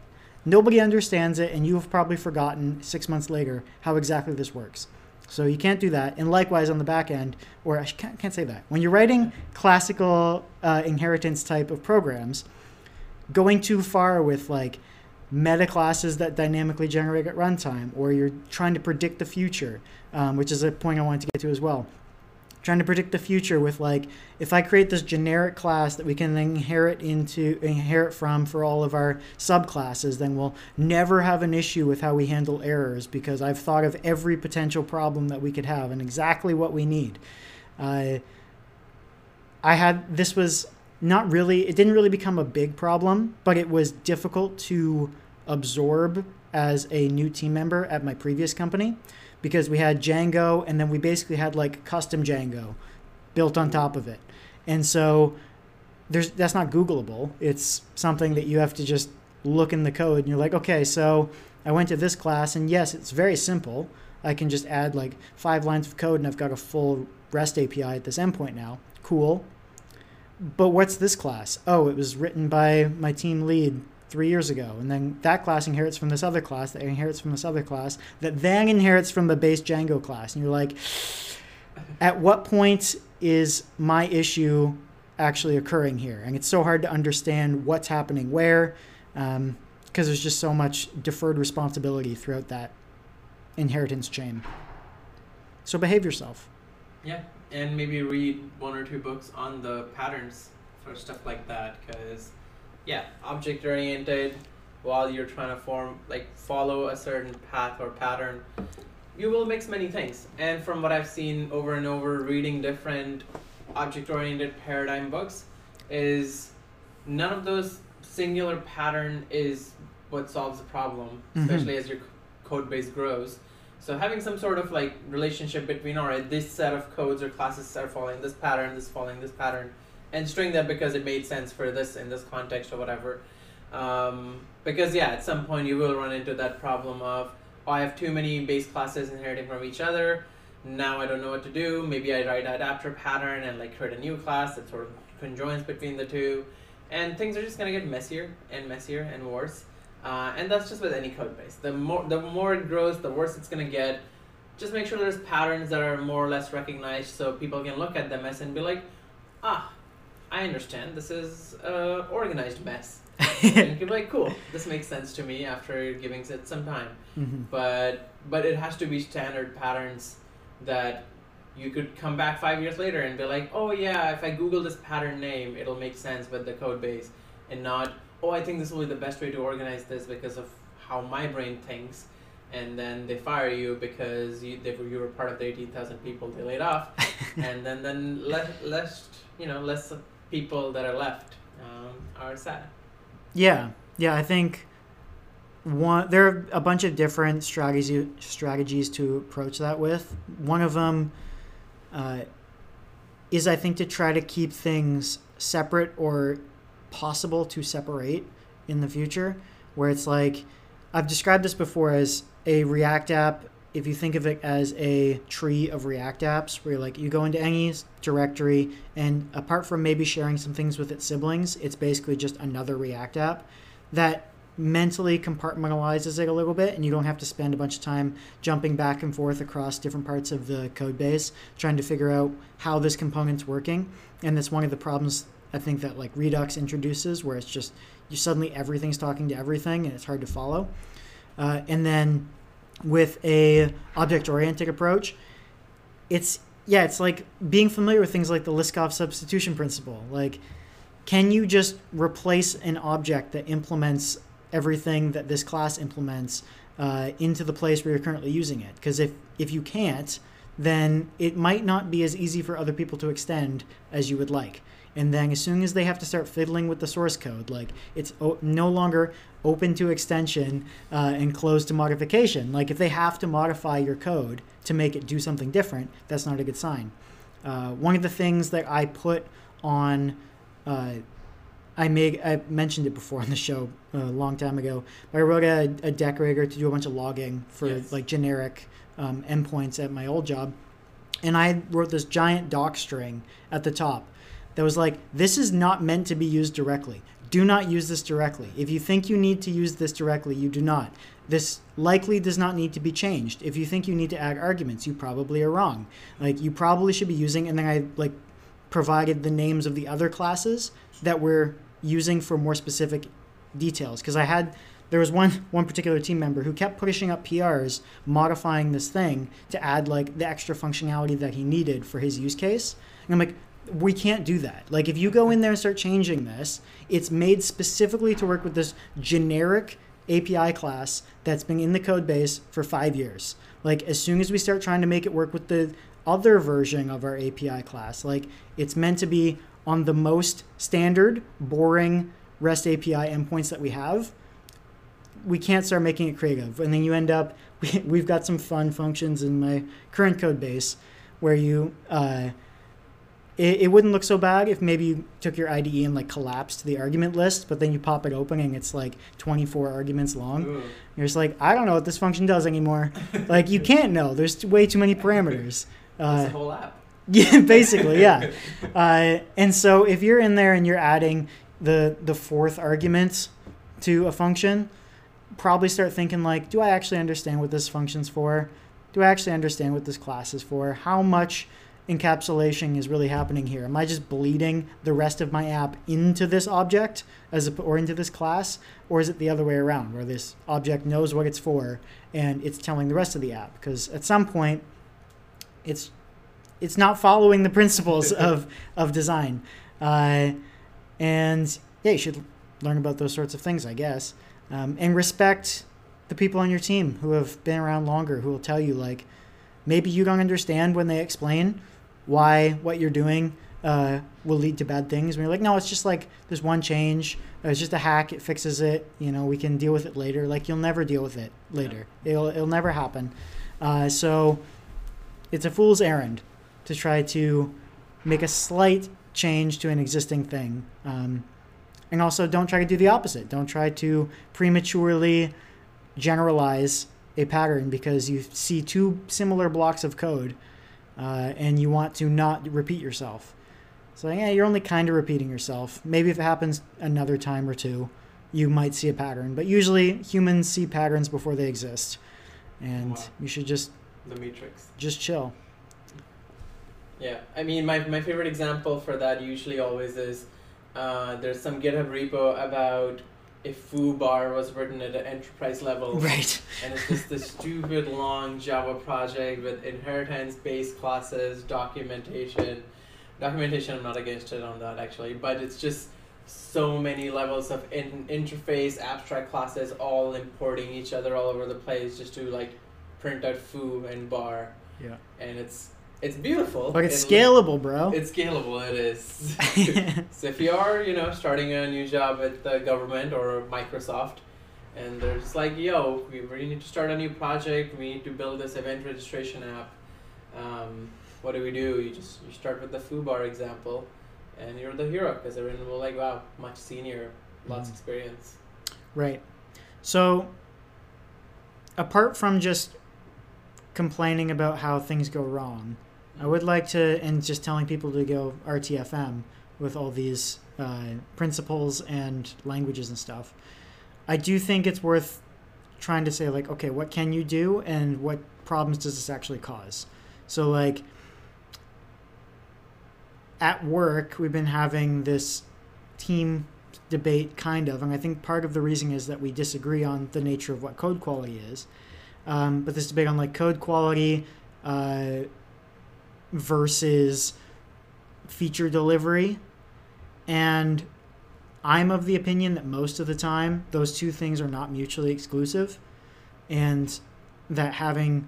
Nobody understands it, and you have probably forgotten six months later how exactly this works. So you can't do that. And likewise on the back end, or I can't, can't say that. When you're writing classical uh, inheritance type of programs, going too far with like meta classes that dynamically generate at runtime, or you're trying to predict the future, um, which is a point I wanted to get to as well trying to predict the future with like if I create this generic class that we can inherit into inherit from for all of our subclasses, then we'll never have an issue with how we handle errors because I've thought of every potential problem that we could have and exactly what we need. Uh, I had this was not really it didn't really become a big problem, but it was difficult to absorb as a new team member at my previous company because we had Django and then we basically had like custom Django built on top of it. And so there's that's not googleable. It's something that you have to just look in the code and you're like, "Okay, so I went to this class and yes, it's very simple. I can just add like 5 lines of code and I've got a full REST API at this endpoint now. Cool. But what's this class? Oh, it was written by my team lead three years ago. And then that class inherits from this other class that inherits from this other class that then inherits from the base Django class. And you're like, at what point is my issue actually occurring here? And it's so hard to understand what's happening where, because um, there's just so much deferred responsibility throughout that inheritance chain. So behave yourself. Yeah, and maybe read one or two books on the patterns for stuff like that, because yeah, object oriented. While you're trying to form like follow a certain path or pattern, you will mix many things. And from what I've seen over and over, reading different object-oriented paradigm books, is none of those singular pattern is what solves the problem, mm-hmm. especially as your code base grows. So having some sort of like relationship between all right, this set of codes or classes are following this pattern, this following this pattern, and string that because it made sense for this in this context or whatever. Um, because yeah, at some point you will run into that problem of oh, I have too many base classes inheriting from each other. Now I don't know what to do. Maybe I write an adapter pattern and like create a new class that sort of conjoins between the two, and things are just gonna get messier and messier and worse. Uh, and that's just with any code base. The more the more it grows, the worse it's gonna get. Just make sure there's patterns that are more or less recognized, so people can look at them as and be like, ah, I understand. This is a organized mess. <laughs> and you can be like, cool, this makes sense to me after giving it some time. Mm-hmm. But but it has to be standard patterns that you could come back five years later and be like, oh yeah, if I Google this pattern name, it'll make sense with the code base, and not, oh, I think this will be the best way to organize this because of how my brain thinks. And then they fire you because you they were, you were part of the eighteen thousand people they laid off, <laughs> and then then less less you know less people that are left um, are sad. Yeah, yeah, I think one there are a bunch of different strategies strategies to approach that with. One of them uh, is, I think, to try to keep things separate or possible to separate in the future. Where it's like I've described this before as a React app. If you think of it as a tree of React apps, where like you go into any directory, and apart from maybe sharing some things with its siblings, it's basically just another React app that mentally compartmentalizes it a little bit and you don't have to spend a bunch of time jumping back and forth across different parts of the code base trying to figure out how this component's working. And that's one of the problems i think that like redux introduces where it's just you suddenly everything's talking to everything and it's hard to follow. Uh, and then with a object oriented approach it's yeah it's like being familiar with things like the liskov substitution principle like can you just replace an object that implements everything that this class implements uh, into the place where you're currently using it. Because if, if you can't, then it might not be as easy for other people to extend as you would like. And then as soon as they have to start fiddling with the source code, like it's o- no longer open to extension uh, and closed to modification. Like if they have to modify your code to make it do something different, that's not a good sign. Uh, one of the things that I put on uh, I made I mentioned it before on the show a long time ago. But I wrote a, a decorator to do a bunch of logging for yes. like generic um, endpoints at my old job, and I wrote this giant doc string at the top that was like, "This is not meant to be used directly. Do not use this directly. If you think you need to use this directly, you do not. This likely does not need to be changed. If you think you need to add arguments, you probably are wrong. Like you probably should be using." And then I like provided the names of the other classes that we're using for more specific details. Because I had there was one one particular team member who kept pushing up PRs, modifying this thing to add like the extra functionality that he needed for his use case. And I'm like, we can't do that. Like if you go in there and start changing this, it's made specifically to work with this generic API class that's been in the code base for five years. Like as soon as we start trying to make it work with the other version of our API class, like it's meant to be on the most standard, boring REST API endpoints that we have, we can't start making it creative. And then you end up, <laughs> we, have got some fun functions in my current code base where you, uh, it, it wouldn't look so bad if maybe you took your IDE and like collapsed the argument list, but then you pop it open and it's like 24 arguments long. Ooh. You're just like, I don't know what this function does anymore. like you can't know. There's way too many parameters. <laughs> Uh, the whole app. <laughs> Yeah, basically, yeah. <laughs> Uh, and so if you're in there and you're adding the the fourth argument to a function, probably start thinking like, do I actually understand what this function's for? do I actually understand what this class is for? How much encapsulation is really happening here? Am I just bleeding the rest of my app into this object as a, or into this class, or is it the other way around, where this object knows what it's for and it's telling the rest of the app? Because at some point, it's it's not following the principles <laughs> of of design, uh, and yeah, you should learn about those sorts of things, I guess, um, and respect the people on your team who have been around longer, who will tell you like maybe you don't understand when they explain why what you're doing uh, will lead to bad things. When you're like, no, it's just like there's one change. It's just a hack. It fixes it. You know, we can deal with it later. Like you'll never deal with it later. Yeah. It'll it'll never happen. Uh, so it's a fool's errand to try to make a slight change to an existing thing. Um, and also, don't try to do the opposite. Don't try to prematurely generalize a pattern because you see two similar blocks of code uh, and you want to not repeat yourself. So, yeah, you're only kind of repeating yourself. Maybe if it happens another time or two, you might see a pattern. But usually, humans see patterns before they exist. And wow. you should just. The Matrix. Just chill. Yeah, I mean, my, my favorite example for that usually always is uh, there's some GitHub repo about if foo bar was written at an enterprise level. Right. And it's just this stupid long Java project with inheritance based classes, documentation. Documentation, I'm not against it on that actually, but it's just so many levels of in- interface, abstract classes, all importing each other all over the place just to like print out foo and bar. Yeah. And it's it's beautiful. But it's it, scalable, bro. It's scalable. It is. <laughs> so if you are, you know, starting a new job at the government or Microsoft, and they're just like, "Yo, we really need to start a new project. We need to build this event registration app." Um, what do we do? You just you start with the foobar example, and you're the hero because everyone will like, "Wow, much senior, lots mm. experience." Right. So, apart from just complaining about how things go wrong I would like to, and just telling people to go RTFM with all these uh, principles and languages and stuff. I do think it's worth trying to say, like, okay, what can you do and what problems does this actually cause? So, like, at work, we've been having this team debate, kind of, and I think part of the reason is that we disagree on the nature of what code quality is. Um, but this debate on like code quality, uh, versus feature delivery. And I'm of the opinion that most of the time those two things are not mutually exclusive and that having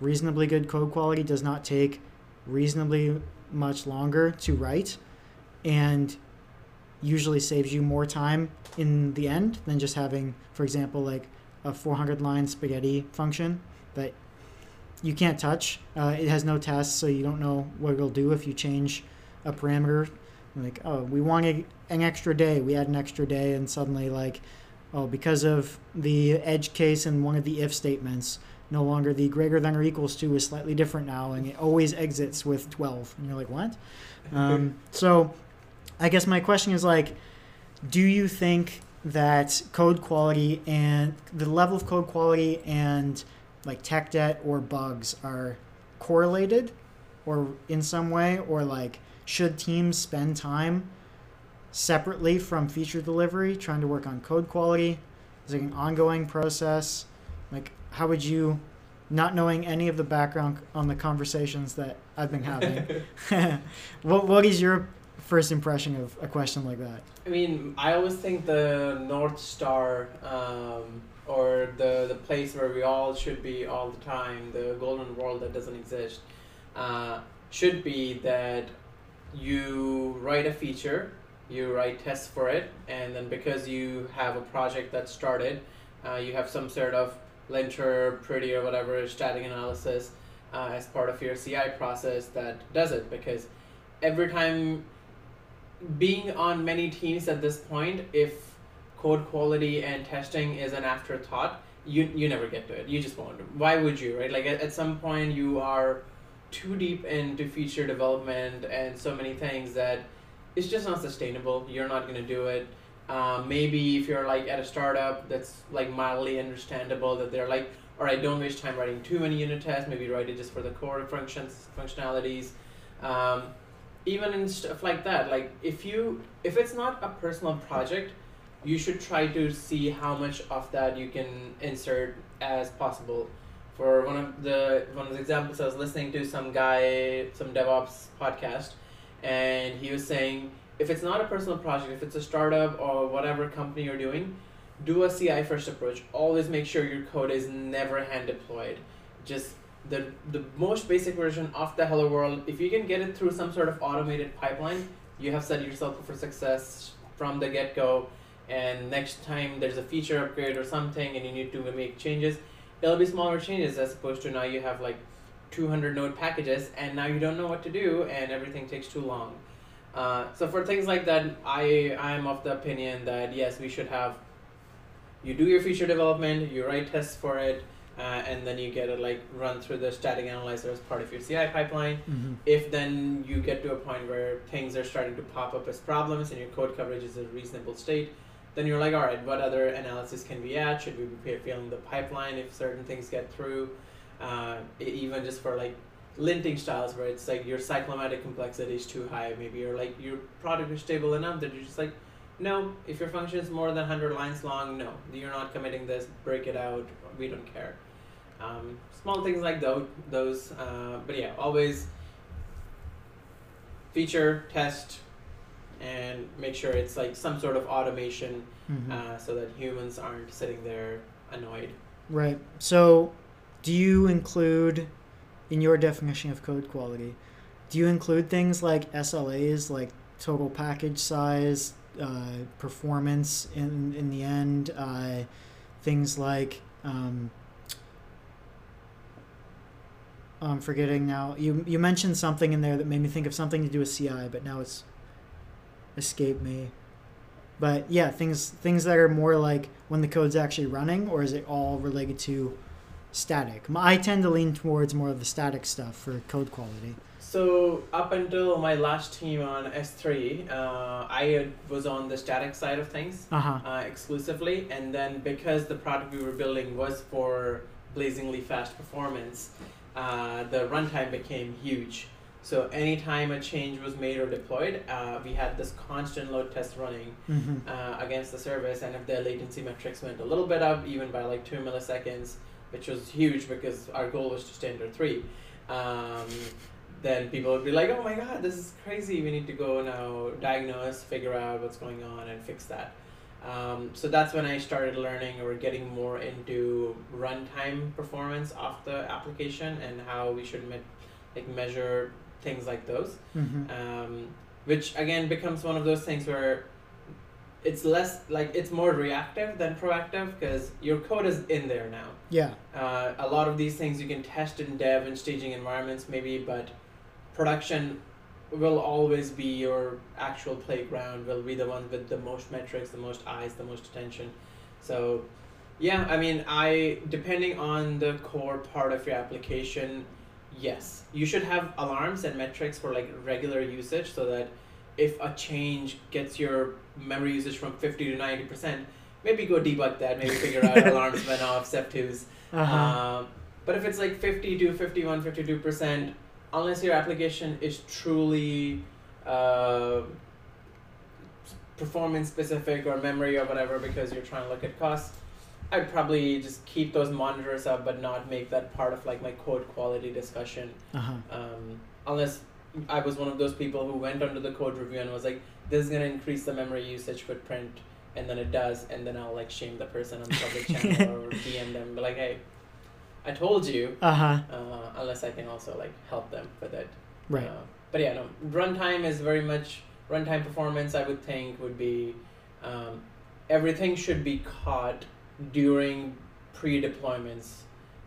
reasonably good code quality does not take reasonably much longer to write and usually saves you more time in the end than just having for example like a 400 line spaghetti function that you can't touch. Uh, it has no tests, so you don't know what it'll do if you change a parameter. Like, oh, we wanted an extra day. We had an extra day, and suddenly, like, oh, because of the edge case in one of the if statements, no longer the greater than or equals to is slightly different now, and it always exits with 12. And you're like, what? <laughs> Um, so, I guess my question is like, do you think that code quality and the level of code quality and like tech debt or bugs are correlated or in some way or like should teams spend time separately from feature delivery trying to work on code quality? Is it an ongoing process? Like how would you not knowing any of the background on the conversations that i've been having <laughs> what, what is your first impression of a question like that? I mean i always think the north star um, or the the place where we all should be all the time, the golden world that doesn't exist, uh, should be that you write a feature, you write tests for it, and then because you have a project that started, uh, you have some sort of linter, pretty or whatever static analysis uh, as part of your CI process that does it. Because every time being on many teams at this point, if code quality and testing is an afterthought, you you never get to it. You just won't. Why would you, right? Like at, at some point you are too deep into feature development and so many things that it's just not sustainable. You're not gonna do it. Um, maybe if you're like at a startup that's like mildly understandable that they're like, all right, don't waste time writing too many unit tests. Maybe write it just for the core functions, functionalities. Um, even in stuff like that, like if you if it's not a personal project, you should try to see how much of that you can insert as possible. For one of the one of the examples, I was listening to some guy, some DevOps podcast, and he was saying if it's not a personal project, if it's a startup or whatever company you're doing, do a CI first approach. Always make sure your code is never hand deployed. Just the the most basic version of the hello world. If you can get it through some sort of automated pipeline, you have set yourself up for success from the get go. And next time there's a feature upgrade or something, and you need to make changes, it'll be smaller changes as opposed to now you have like 200 node packages, and now you don't know what to do, and everything takes too long. Uh, so for things like that, I I'm of the opinion that yes, we should have. You do your feature development, you write tests for it, uh, and then you get it like run through the static analyzer as part of your CI pipeline. Mm-hmm. If then you get to a point where things are starting to pop up as problems and your code coverage is a reasonable state, then you're like, all right, what other analysis can we add? Should we be feeling the pipeline if certain things get through? Uh, even just for like linting styles where it's like your cyclomatic complexity is too high. Maybe you're like your product is stable enough that you're just like, no, if your function is more than 100 lines long, no, you're not committing this, break it out, we don't care. Um, small things like those, those uh, but yeah, always feature, test, and make sure it's like some sort of automation Mm-hmm. uh, so that humans aren't sitting there annoyed. Right. So, do you include in your definition of code quality? Do you include things like SLAs, like total package size, uh, performance in in the end, uh, things like um, I'm forgetting now. You you mentioned something in there that made me think of something to do with CI, but now it's escaped me. But yeah, things things that are more like when the code's actually running, or is it all related to static? I tend to lean towards more of the static stuff for code quality. So up until my last team on S3, uh, I was on the static side of things Uh huh. uh, exclusively, and then because the product we were building was for blazingly fast performance, uh, the runtime became huge. So anytime a change was made or deployed, uh, we had this constant load test running hmm uh, against the service, and if the latency metrics went a little bit up, even by like two milliseconds, which was huge because our goal was to stay under three, um, then people would be like, "Oh my God, this is crazy! We need to go now diagnose, figure out what's going on, and fix that." Um, so that's when I started learning or getting more into runtime performance of the application and how we should me- like measure things like those hmm um, which again becomes one of those things where it's less like it's more reactive than proactive because your code is in there now. Yeah. Uh, a lot of these things you can test in dev and staging environments maybe, but production will always be your actual playground. Will be the one with the most metrics, the most eyes, the most attention. So, yeah, I mean, I depending on the core part of your application, yes, you should have alarms and metrics for like regular usage so that if a change gets your memory usage from 50 to 90%, maybe go debug that, maybe figure out <laughs> alarms went off, step2s. Uh-huh. Um, but if it's like 50 to 51, 52%, unless your application is truly uh, performance specific or memory or whatever because you're trying to look at costs, I'd probably just keep those monitors up but not make that part of like my code quality discussion uh-huh. um, unless I was one of those people who went under the code review and was like, this is gonna increase the memory usage footprint, and then it does, and then I'll like shame the person on the public channel <laughs> or DM them, be like, hey, I told you. Uh-huh. Uh, unless I can also like help them with it. Right. Uh, but yeah, no, runtime is very much runtime performance. I would think would be um, everything should be caught during pre-deployments,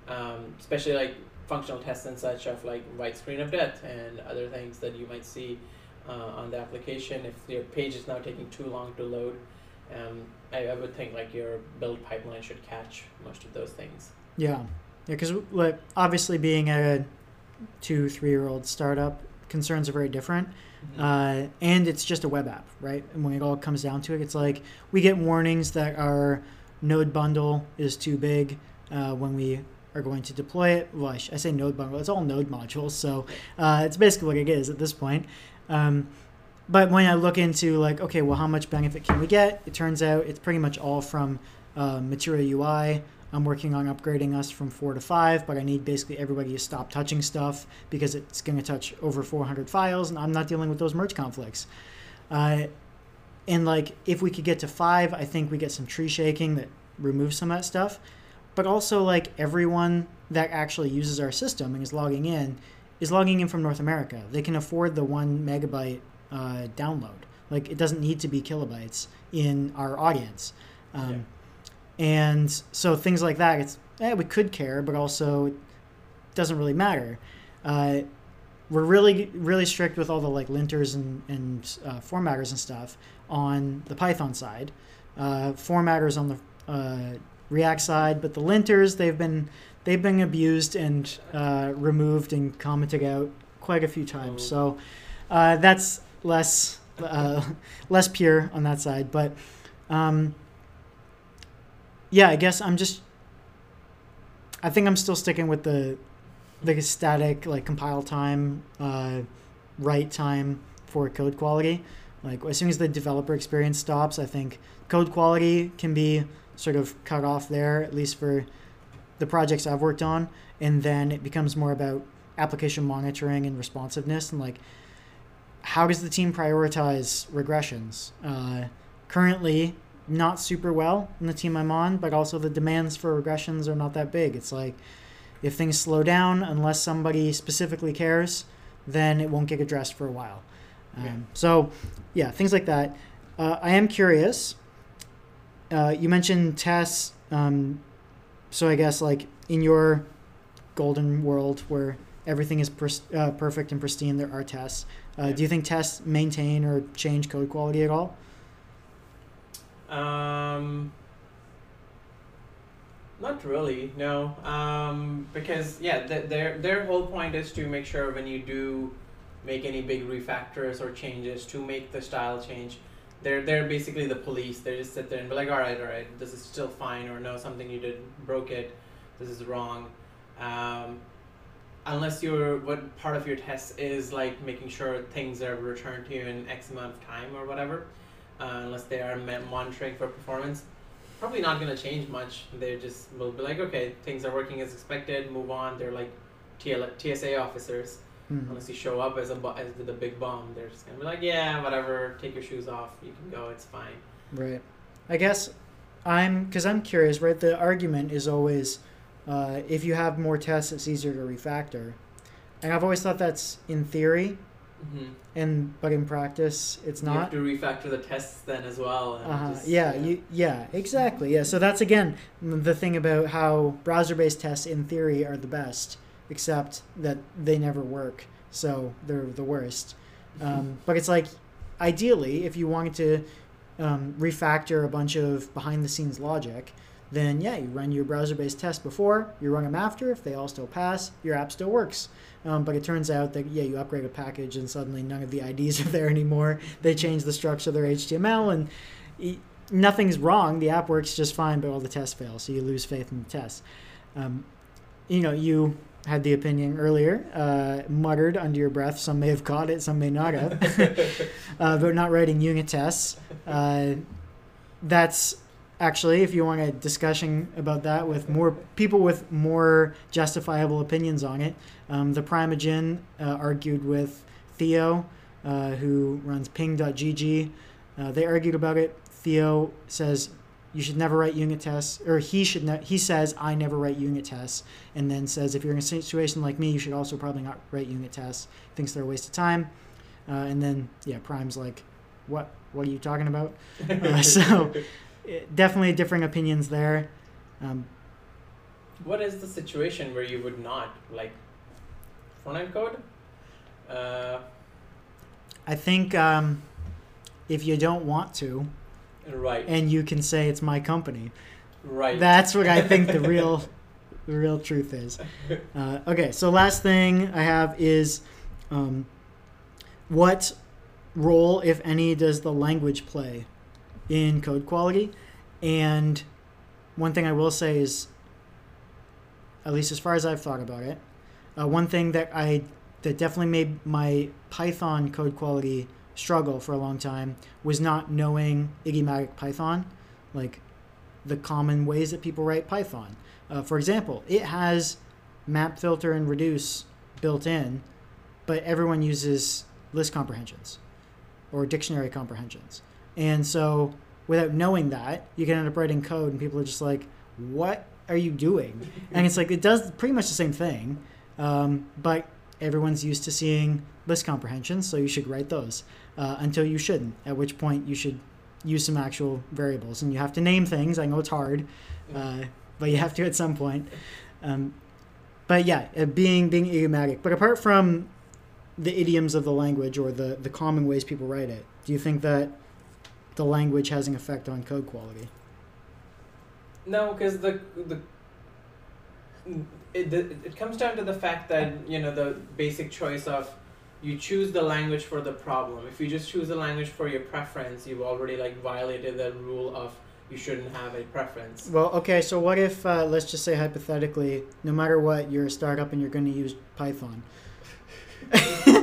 um, especially like functional tests and such of like white screen of death and other things that you might see uh, on the application. If your page is now taking too long to load, um, I, I would think like your build pipeline should catch most of those things. Yeah. Yeah, because like obviously being a two, three year old startup, concerns are very different. Uh, and it's just a web app, right? And when it all comes down to it, it's like we get warnings that our node bundle is too big uh, when we are going to deploy it. Well, I, say node bundle. It's all node modules, so uh, it's basically what it is at this point. Um, but when I look into like, okay, well, how much benefit can we get? It turns out it's pretty much all from uh, Material UI. I'm working on upgrading us from four to five, but I need basically everybody to stop touching stuff because it's going to touch over 400 files, and I'm not dealing with those merge conflicts. Uh, and like, if we could get to five, I think we get some tree shaking that removes some of that stuff. But also, like, everyone that actually uses our system and is logging in is logging in from North America. They can afford the one megabyte uh, download. Like, it doesn't need to be kilobytes in our audience. Um, Yeah. And so things like that, it's eh, we could care, but also it doesn't really matter. Uh, we're really really strict with all the like linters and, and uh, formatters and stuff on the Python side. Uh, formatters on the uh, React side, but the linters they've been they've been abused and uh, removed and commented out quite a few times. Oh. So uh, that's less uh, <laughs> less pure on that side, but. Um, yeah, I guess I'm just. I think I'm still sticking with the, the static like compile time, uh, write time for code quality. Like as soon as the developer experience stops, I think code quality can be sort of cut off there, at least for the projects I've worked on, and then it becomes more about application monitoring and responsiveness and like how does the team prioritize regressions? Uh, currently, not super well in the team I'm on, but also the demands for regressions are not that big. It's like if things slow down, unless somebody specifically cares, then it won't get addressed for a while. Um. So, yeah, things like that. Uh, I am curious. Uh, you mentioned tests. Um, so I guess like in your golden world where everything is pers- uh, perfect and pristine, there are tests. Uh, Yeah. Do you think tests maintain or change code quality at all? Um, not really, no. Um, because yeah, th- their their whole point is to make sure when you do make any big refactors or changes to make the style change, they're they're basically the police. They just sit there and be like, all right, all right, this is still fine, or no, something you did broke it. This is wrong. Um, unless your what part of your test is like making sure things are returned to you in X amount of time or whatever uh, unless they are monitoring for performance. Probably not going to change much. They just will be like, okay, things are working as expected. Move on. They're like TSA officers. Hmm. Unless you show up as a as a big bomb, they're just gonna be like, yeah, whatever. Take your shoes off. You can go. It's fine. Right. I guess I'm because I'm curious. Right. The argument is always uh, if you have more tests, it's easier to refactor, and I've always thought that's in theory, Mm-hmm. and but in practice, it's not You have to refactor the tests then as well. Uh-huh. just, Yeah, you, yeah, exactly. Yeah, so that's again the thing about how browser-based tests in theory are the best, except that they never work, so they're the worst. Um, but it's like, ideally, if you wanted to um, refactor a bunch of behind-the-scenes logic, then yeah, you run your browser-based test before, you run them after. If they all still pass, your app still works. Um, but it turns out that yeah, you upgrade a package and suddenly none of the IDs <laughs> are there anymore. They change the structure of their HTML and nothing's wrong. The app works just fine, but all the tests fail, so you lose faith in the tests. Um, you know, you had the opinion earlier, uh, muttered under your breath. Some may have caught it, some may not have. <laughs> uh, about not writing unit tests. Uh, that's actually, if you want a discussion about that with more people with more justifiable opinions on it, um, ThePrimeagen uh, argued with Theo, uh, who runs ping.gg. Uh, they argued about it. Theo says you should never write unit tests, or he should. Ne- he says I never write unit tests, and then says if you're in a situation like me, you should also probably not write unit tests. Thinks they're a waste of time. Uh, and then yeah, Prime's like, what? What are you talking about? <laughs> Uh, so definitely differing opinions there. Um, what is the situation where you would not like front end code? Uh, I think um, if you don't want to, right. and you can say it's my company, right. that's what I think the <laughs> real, the real truth is. Uh, okay, so last thing I have is, um, what role, if any, does the language play in code quality? And one thing I will say is, at least as far as I've thought about it. Uh, one thing that I that definitely made my Python code quality struggle for a long time was not knowing idiomatic Python, like the common ways that people write Python. Uh, for example, it has map filter and reduce built in, but everyone uses list comprehensions or dictionary comprehensions. And so without knowing that, you can end up writing code and people are just like, what are you doing? and it's like, it does pretty much the same thing, um, but everyone's used to seeing list comprehensions, so you should write those uh, until you shouldn't, at which point you should use some actual variables. And you have to name things. I know it's hard, uh, but you have to at some point. Um, but yeah, uh, being being idiomatic. But apart from the idioms of the language or the, the common ways people write it, do you think that the language has an effect on code quality? No, because the the it, it comes down to the fact that you know the basic choice of you choose the language for the problem. If you just choose the language for your preference, you've already like violated the rule of you shouldn't have a preference. Well, okay, so what if uh, let's just say hypothetically, no matter what, you're a startup and you're going to use Python. <laughs>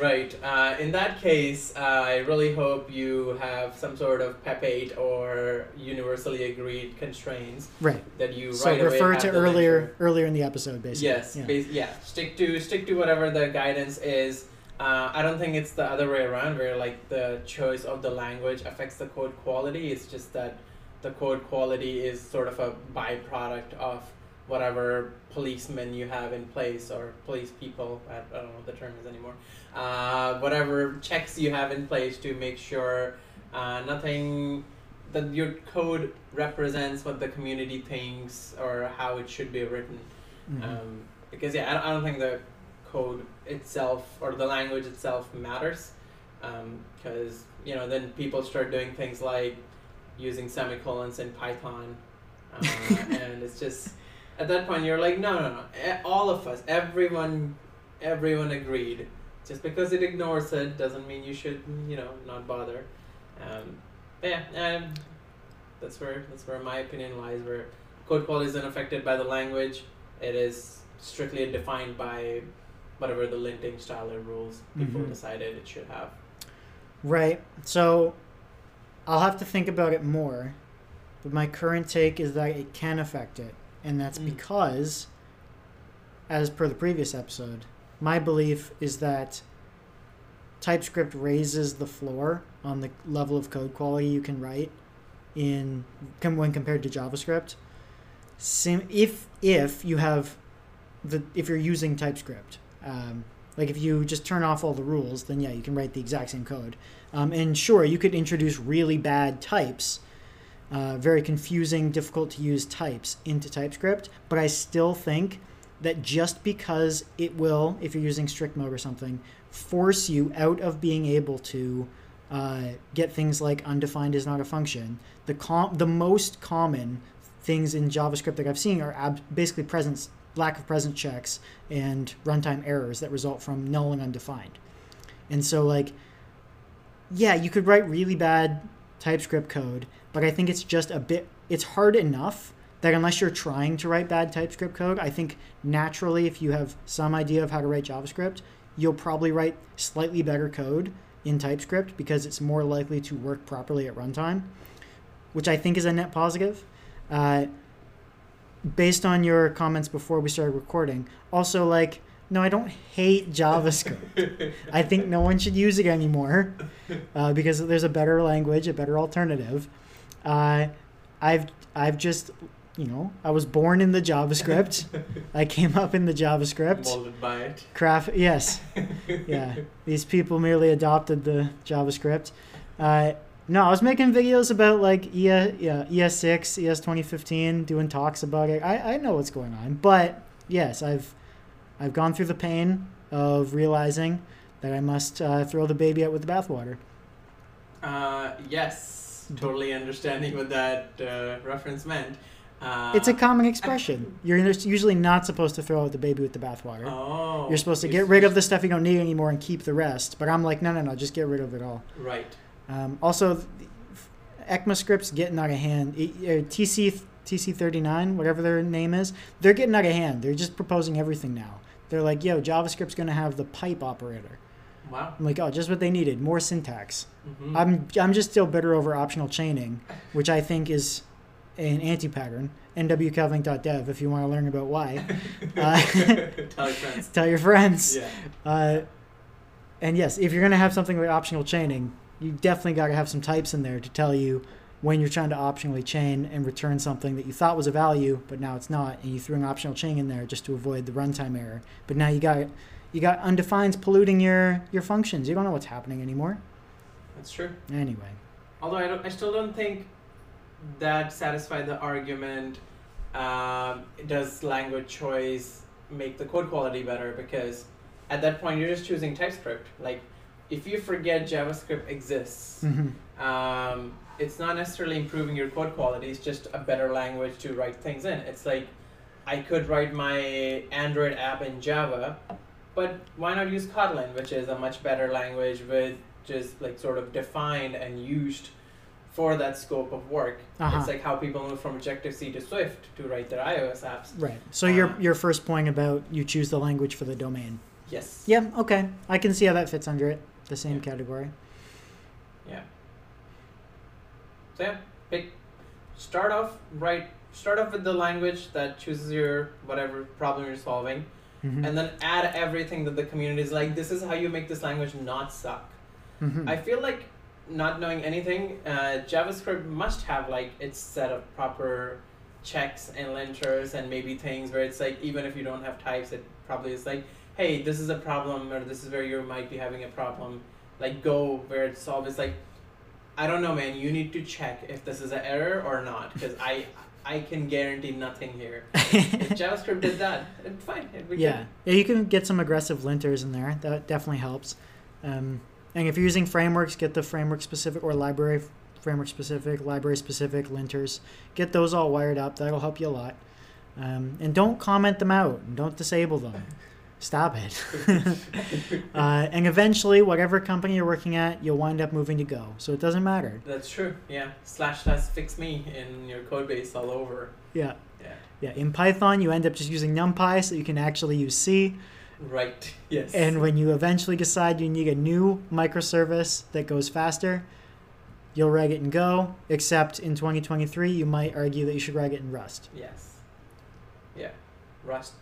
right. Uh, in that case, uh, I really hope you have some sort of PEP 8 or universally agreed constraints Right. that you So right refer to earlier lecture. earlier in the episode, basically. Yes, Yeah. bas- yeah. Stick to stick to whatever the guidance is. Uh, I don't think it's the other way around where like the choice of the language affects the code quality. It's just that the code quality is sort of a byproduct of whatever policemen you have in place or police people. I, I don't know what the term is anymore. Uh, whatever checks you have in place to make sure uh, nothing that your code represents what the community thinks or how it should be written. Mhm. Um, because yeah, I don't, I don't think the code itself or the language itself matters. Because you know, then people start doing things like using semicolons in Python, uh, <laughs> and it's just at that point you're like, no, no, no. All of us, everyone, everyone agreed. Just because it ignores it doesn't mean you should, you know, not bother. Um, but yeah, um, that's where that's where my opinion lies. Where code quality isn't affected by the language; it is strictly defined by whatever the linting style or rules people Mhm. decided it should have. Right. So I'll have to think about it more. But my current take is that it can affect it. And that's Mm. because, as per the previous episode, my belief is that TypeScript raises the floor on the level of code quality you can write in com- when compared to JavaScript. Sim- if if you have the if you're using TypeScript, um, like if you just turn off all the rules, then yeah, you can write the exact same code. Um, and sure, you could introduce really bad types, uh, very confusing, difficult to use types into TypeScript, but I still think that just because it will, if you're using strict mode or something, force you out of being able to uh, get things like undefined is not a function, the com- the most common things in JavaScript that I've seen are ab- basically presence lack of present checks and runtime errors that result from null and undefined. And so like yeah, you could write really bad TypeScript code, but I think it's just a bit it's hard enough that unless you're trying to write bad TypeScript code, I think naturally if you have some idea of how to write JavaScript, you'll probably write slightly better code in TypeScript because it's more likely to work properly at runtime, which I think is a net positive. Uh, based on your comments before we started recording, also like, no, I don't hate JavaScript. <laughs> I think no one should use it anymore uh, because there's a better language, a better alternative. Uh, I've I've just you know I was born in the JavaScript. <laughs> I came up in the JavaScript. Molded by it. Craft yes, <laughs> yeah. These people merely adopted the JavaScript. Uh, no, I was making videos about like E yeah, ES6, ES 2015, doing talks about it. I, I know what's going on, but yes, I've I've gone through the pain of realizing that I must uh, throw the baby out with the bathwater. Uh, yes, totally understanding what that uh, reference meant. Uh, It's a common expression. You're usually not supposed to throw out the baby with the bathwater. Oh, You're supposed to get rid of the stuff you don't need anymore and keep the rest. But I'm like, no, no, no, just get rid of it all. Right. Um, also, ECMAScript's getting out of hand. Uh, TC TC39, whatever their name is, they're getting out of hand. They're just proposing everything now. They're like, yo, JavaScript's going to have the pipe operator. Wow. I'm like, oh, just what they needed, more syntax. Mhm. I'm I'm just still bitter over optional chaining, which I think is an anti-pattern. nwcalvank.dev if you want to learn about why. <laughs> Uh, Tell your friends. <laughs> Tell your friends. Yeah. Uh, and yes, if you're going to have something like optional chaining, you definitely got to have some types in there to tell you when you're trying to optionally chain and return something that you thought was a value, but now it's not, and you threw an optional chain in there just to avoid the runtime error. But now you got you got undefineds polluting your your functions. You don't know what's happening anymore. That's true. Anyway, Although I, don't, I still don't think that satisfied the argument. Um, does language choice make the code quality better? Because at that point, you're just choosing TypeScript. Like, if you forget JavaScript exists, Mhm. um, it's not necessarily improving your code quality. It's just a better language to write things in. It's like I could write my Android app in Java, but why not use Kotlin, which is a much better language with just like sort of defined and used for that scope of work. Uh-huh. It's like how people move from Objective C to Swift to write their iOS apps. right. So your Uh, your first point about you choose the language for the domain. Yes. Yeah. Okay. I can see how that fits under it. The same Yeah. category. Yeah. So yeah, pick. Start off right. Start off with the language that chooses your whatever problem you're solving, Mhm. and then add everything that the community is like. This is how you make this language not suck. Mhm. I feel like not knowing anything, uh, JavaScript must have like its set of proper checks and linters and maybe things where it's like even if you don't have types, it probably is like, hey, this is a problem or this is where you might be having a problem. Like go where it's solved. It's like, I don't know, man. You need to check if this is an error or not because I I can guarantee nothing here. <laughs> if JavaScript did that, it's fine. It'd Yeah. yeah, you can get some aggressive linters in there. That definitely helps. Um, and if you're using frameworks, get the framework specific or library framework specific, library specific linters. Get those all wired up. That'll help you a lot. Um, and don't comment them out. Don't disable them. <laughs> Stop it. <laughs> uh, and eventually, whatever company you're working at, you'll wind up moving to Go. So it doesn't matter. That's true. Yeah. Slash slash fix me in your code base all over. Yeah. Yeah. Yeah. In Python, you end up just using NumPy so you can actually use C. Right. <laughs> Yes. And when you eventually decide you need a new microservice that goes faster, you'll write it in Go, except in 2023, you might argue that you should write it in Rust. yes. Yeah. Rust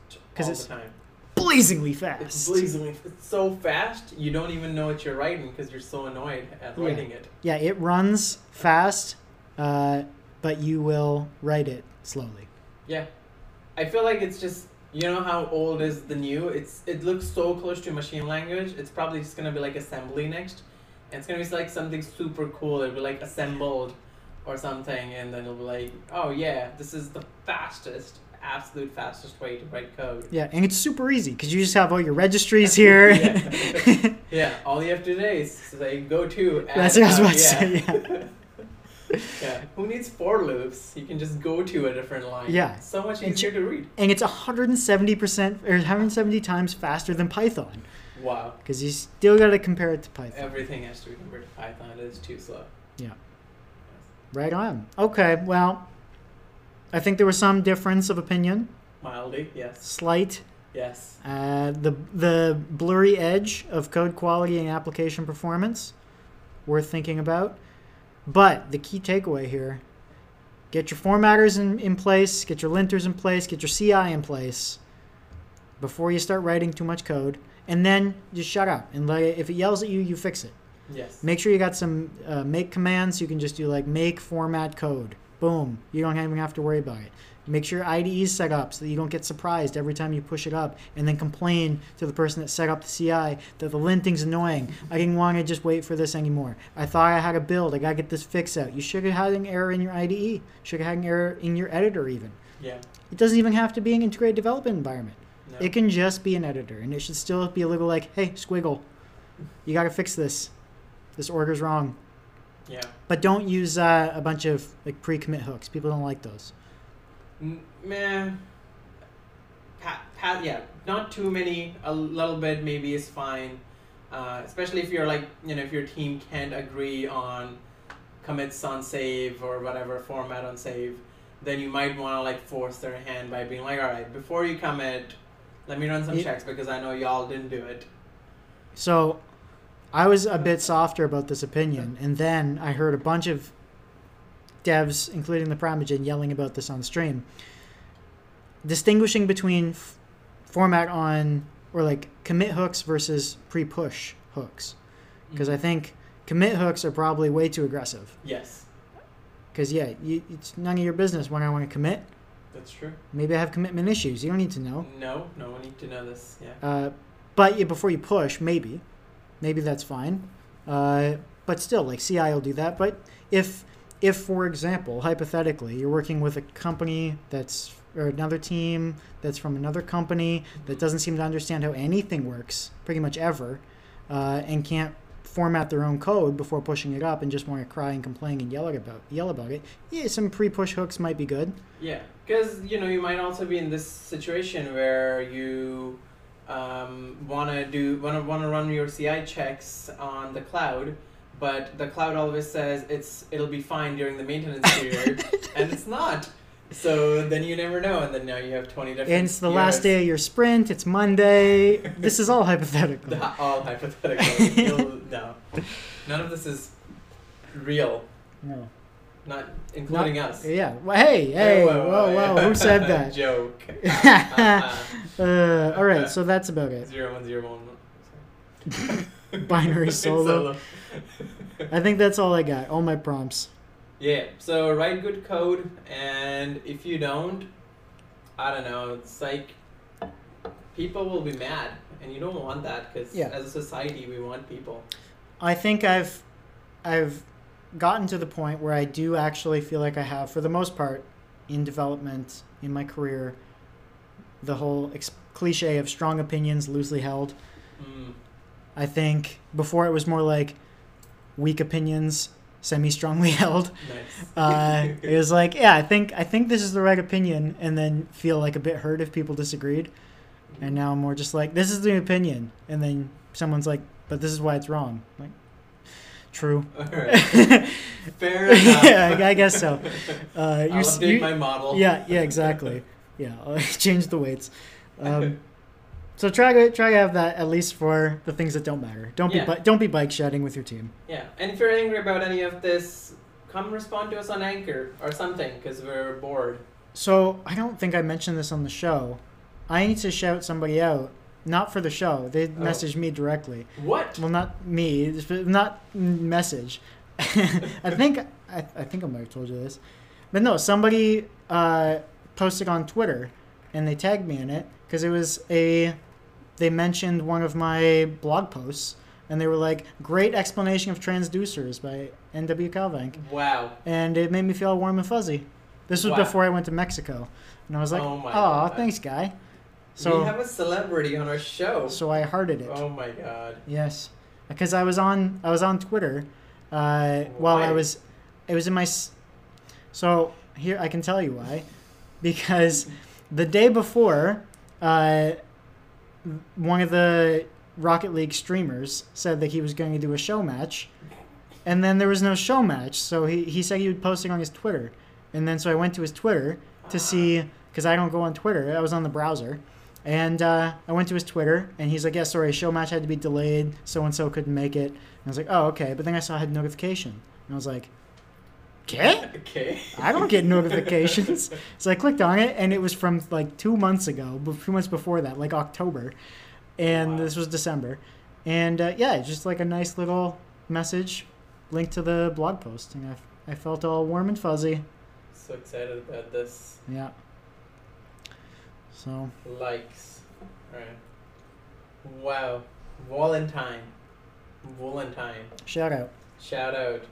all it's the time. Blazingly fast. It's fast. blazingly. It's so fast you don't even know what you're writing because you're so annoyed at Yeah. writing it. Yeah, it runs fast, uh, but you will write it slowly. Yeah. I feel like it's just you know how old is the new? It's it looks so close to machine language. It's probably just gonna be like assembly next. And it's gonna be like something super cool. It'll be like assembled or something and then it'll be like, oh yeah, this is the fastest, absolute fastest way to write code. Yeah, and it's super easy because you just have all your registries here. Yeah. <laughs> <laughs> Yeah, all you have to do is say go to <laughs> That's what I was about to say, yeah. yeah. Who needs for loops? You can just go to a different line. Yeah. So much easier to read. and it's 170% or 170 times faster than Python Wow. because you still got to compare it to Python. Everything has to be compared to Python. It is too slow. Yeah. Right on. Okay, well, I think there was some difference of opinion, Mildly, yes. slight. Yes. Uh, the the blurry edge of code quality and application performance, worth thinking about. But the key takeaway here: get your formatters in, in place, get your linters in place, get your CI in place before you start writing too much code, and then just shut up and let it, if it yells at you, you fix it. Yes. Make sure you got some uh, make commands. You can just do like make format code. Boom. You don't even have to worry about it. Make sure your IDE is set up so that you don't get surprised every time you push it up and then complain to the person that set up the CI that the linting's annoying. I didn't want to just wait for this anymore. I thought I had a build. I got to get this fix out. You should have had an error in your IDE. Should have had an error in your editor even. Yeah. It doesn't even have to be an integrated development environment. No. It can just be an editor, and it should still be a little like, hey, squiggle, you got to fix this. This order's wrong. Yeah. But don't use uh, a bunch of like pre-commit hooks. People don't like those. Man. Pat, pat, yeah. Not too many. A little bit maybe is fine. Uh, especially if you're like, you know, if your team can't agree on commits on save or whatever format on save. then you might want to like force their hand by being like, all right, before you commit, let me run some checks because I know y'all didn't do it. So I was a bit softer about this opinion, and then I heard a bunch of devs, including ThePrimeagen, yelling about this on stream. Distinguishing between f- format on or like commit hooks versus pre push hooks. Because I think commit hooks are probably way too aggressive. yes, Because, yeah, you, it's none of your business when I want to commit. that's true. Maybe I have commitment issues. You don't need to know. No, no one need to know this. Yeah. Uh, but yeah, before you push, maybe, maybe that's fine. Uh, but still, like CI will do that. But if, if for example, hypothetically, you're working with a company that's or another team that's from another company that doesn't seem to understand how anything works, pretty much ever, uh, and can't format their own code before pushing it up and just want to cry and complain and yell about yell about it. Yeah, some pre-push hooks might be good. Yeah, because you know you might also be in this situation where you um, want to do want to want to run your CI checks on the cloud, but the cloud always says it's it'll be fine during the maintenance <laughs> period, and it's not. So then you never know, and then now you have twenty different. And it's the last day of your sprint. It's Monday. <laughs> this is all hypothetical. The- <laughs> all hypothetical. No, none of this is real. No. Not including Not- us. Yeah. Well, hey, hey, Whoa, whoa, whoa, whoa. Who said <laughs> that? Joke. <laughs> uh, all right, so that's about it. Zero one zero one. <laughs> Binary solo. I think that's all I got. All my prompts. Yeah. So write good code, and if you don't, I don't know. It's like people will be mad, and you don't want that because Yeah. as a society we want people. I think I've, I've gotten to the point where I do actually feel like I have, for the most part, in development in my career, the whole ex- cliche of strong opinions loosely held. Mm. I think before it was more like weak opinions semi strongly <laughs> held. Nice. Uh, it was like, yeah, I think I think this is the right opinion, and then feel like a bit hurt if people disagreed. And now I'm more just like, this is the opinion, and then someone's like, but this is why it's wrong. Like, true. All right. <laughs> Fair enough. yeah, I guess so. <laughs> Uh, I'll update you- my model. yeah, yeah, exactly. <laughs> Yeah, change the weights. Um, so try to try to have that at least for the things that don't matter. Don't Yeah. be don't be bike shedding with your team. Yeah, and if you're angry about any of this, come respond to us on Anchor or something, because we're bored. So I don't think I mentioned this on the show. I need to shout somebody out, not for the show. They messaged me directly. What? Well, not me, not message. <laughs> I think I, I think I might have told you this, but no, somebody uh, posted on Twitter, and they tagged me in it because it was a. They mentioned one of my blog posts, and they were like, "Great explanation of transducers by N.W. Calvank," Wow. and it made me feel warm and fuzzy. This was Wow. before I went to Mexico, and I was like, Oh "Oh, thanks, guy." We have a celebrity on our show. so I hearted it. Oh my god. Yes, because I was on I was on Twitter uh, while I was it was in my so here I can tell you why because the day before uh, one of the Rocket League streamers said that he was going to do a show match and then there was no show match so he, he said he would post it on his Twitter and then so I went to his Twitter to see because I don't go on Twitter I was on the browser and uh, I went to his Twitter, and he's like, "Yeah, sorry, show match had to be delayed. So and so couldn't make it." And I was like, "Oh, okay." But then I saw I had notification, and I was like, "Okay, Okay. I don't get notifications." so I clicked on it, and it was from like two months ago, but two months before that, like October, and Wow. this was December, and uh, yeah, just like a nice little message, linked to the blog post, and I, I felt all warm and fuzzy. So excited about this. Yeah. So Likes. Alright. Wow. Valentine. Valentine. shout out. Shout out.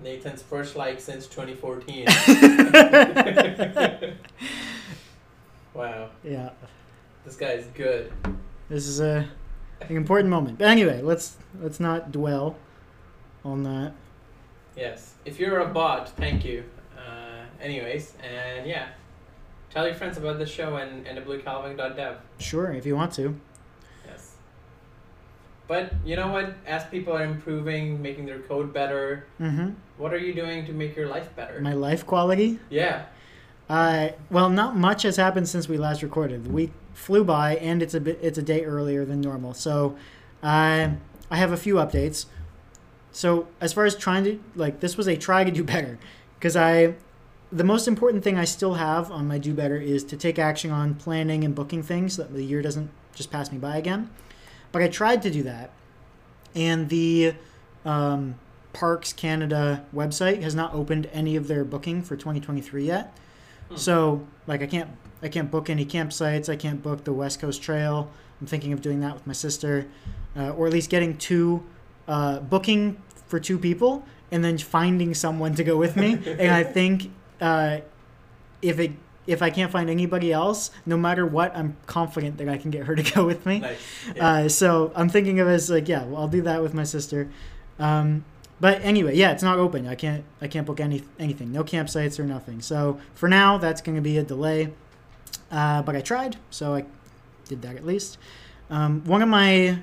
Nathan's first like since 2014. <laughs> <laughs> wow. Yeah. This guy's good. This is a an important moment. But anyway, let's let's not dwell on that. Yes. If you're a bot, thank you. Uh, anyways, and yeah. Tell your friends about the show and and nwcalvank.dev. Sure, if you want to. Yes. but you know what? As people are improving, making their code better, Mm-hmm. what are you doing to make your life better? My life quality. yeah. Uh, well, not much has happened since we last recorded. The week flew by, and it's a bit it's a day earlier than normal. So, uh, I have a few updates. So, as far as trying to like, this was a try to do better, because I, the most important thing I still have on my do better is to take action on planning and booking things so that the year doesn't just pass me by again. But I tried to do that, and the um, Parks Canada website has not opened any of their booking for 2023 yet. Hmm. So like I can't I can't book any campsites. I can't book the West Coast Trail. I'm thinking of doing that with my sister, uh, or at least getting two uh, booking for two people and then finding someone to go with me. <laughs> and I think uh, if it if I can't find anybody else, no matter what, I'm confident that I can get her to <laughs> go with me. Nice. Yeah. Uh, so I'm thinking of it as like, yeah, well, I'll do that with my sister. Um, but anyway, yeah, it's not open. I can't I can't book any anything. No campsites or nothing. So for now, that's going to be a delay. Uh, but I tried, so I did that at least. Um, one of my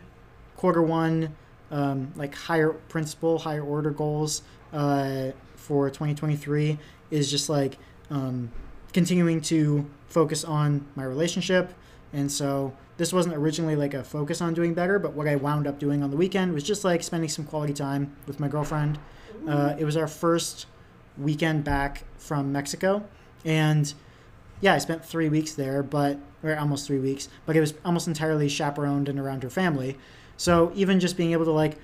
quarter one um, like higher principal, higher order goals uh, for 2023 is just like um, continuing to focus on my relationship. And so this wasn't originally like a focus on doing better, but what I wound up doing on the weekend was just like spending some quality time with my girlfriend. Uh, it was our first weekend back from Mexico, and yeah, I spent three weeks there, but or almost three weeks, but it was almost entirely chaperoned and around her family. So even just being able to like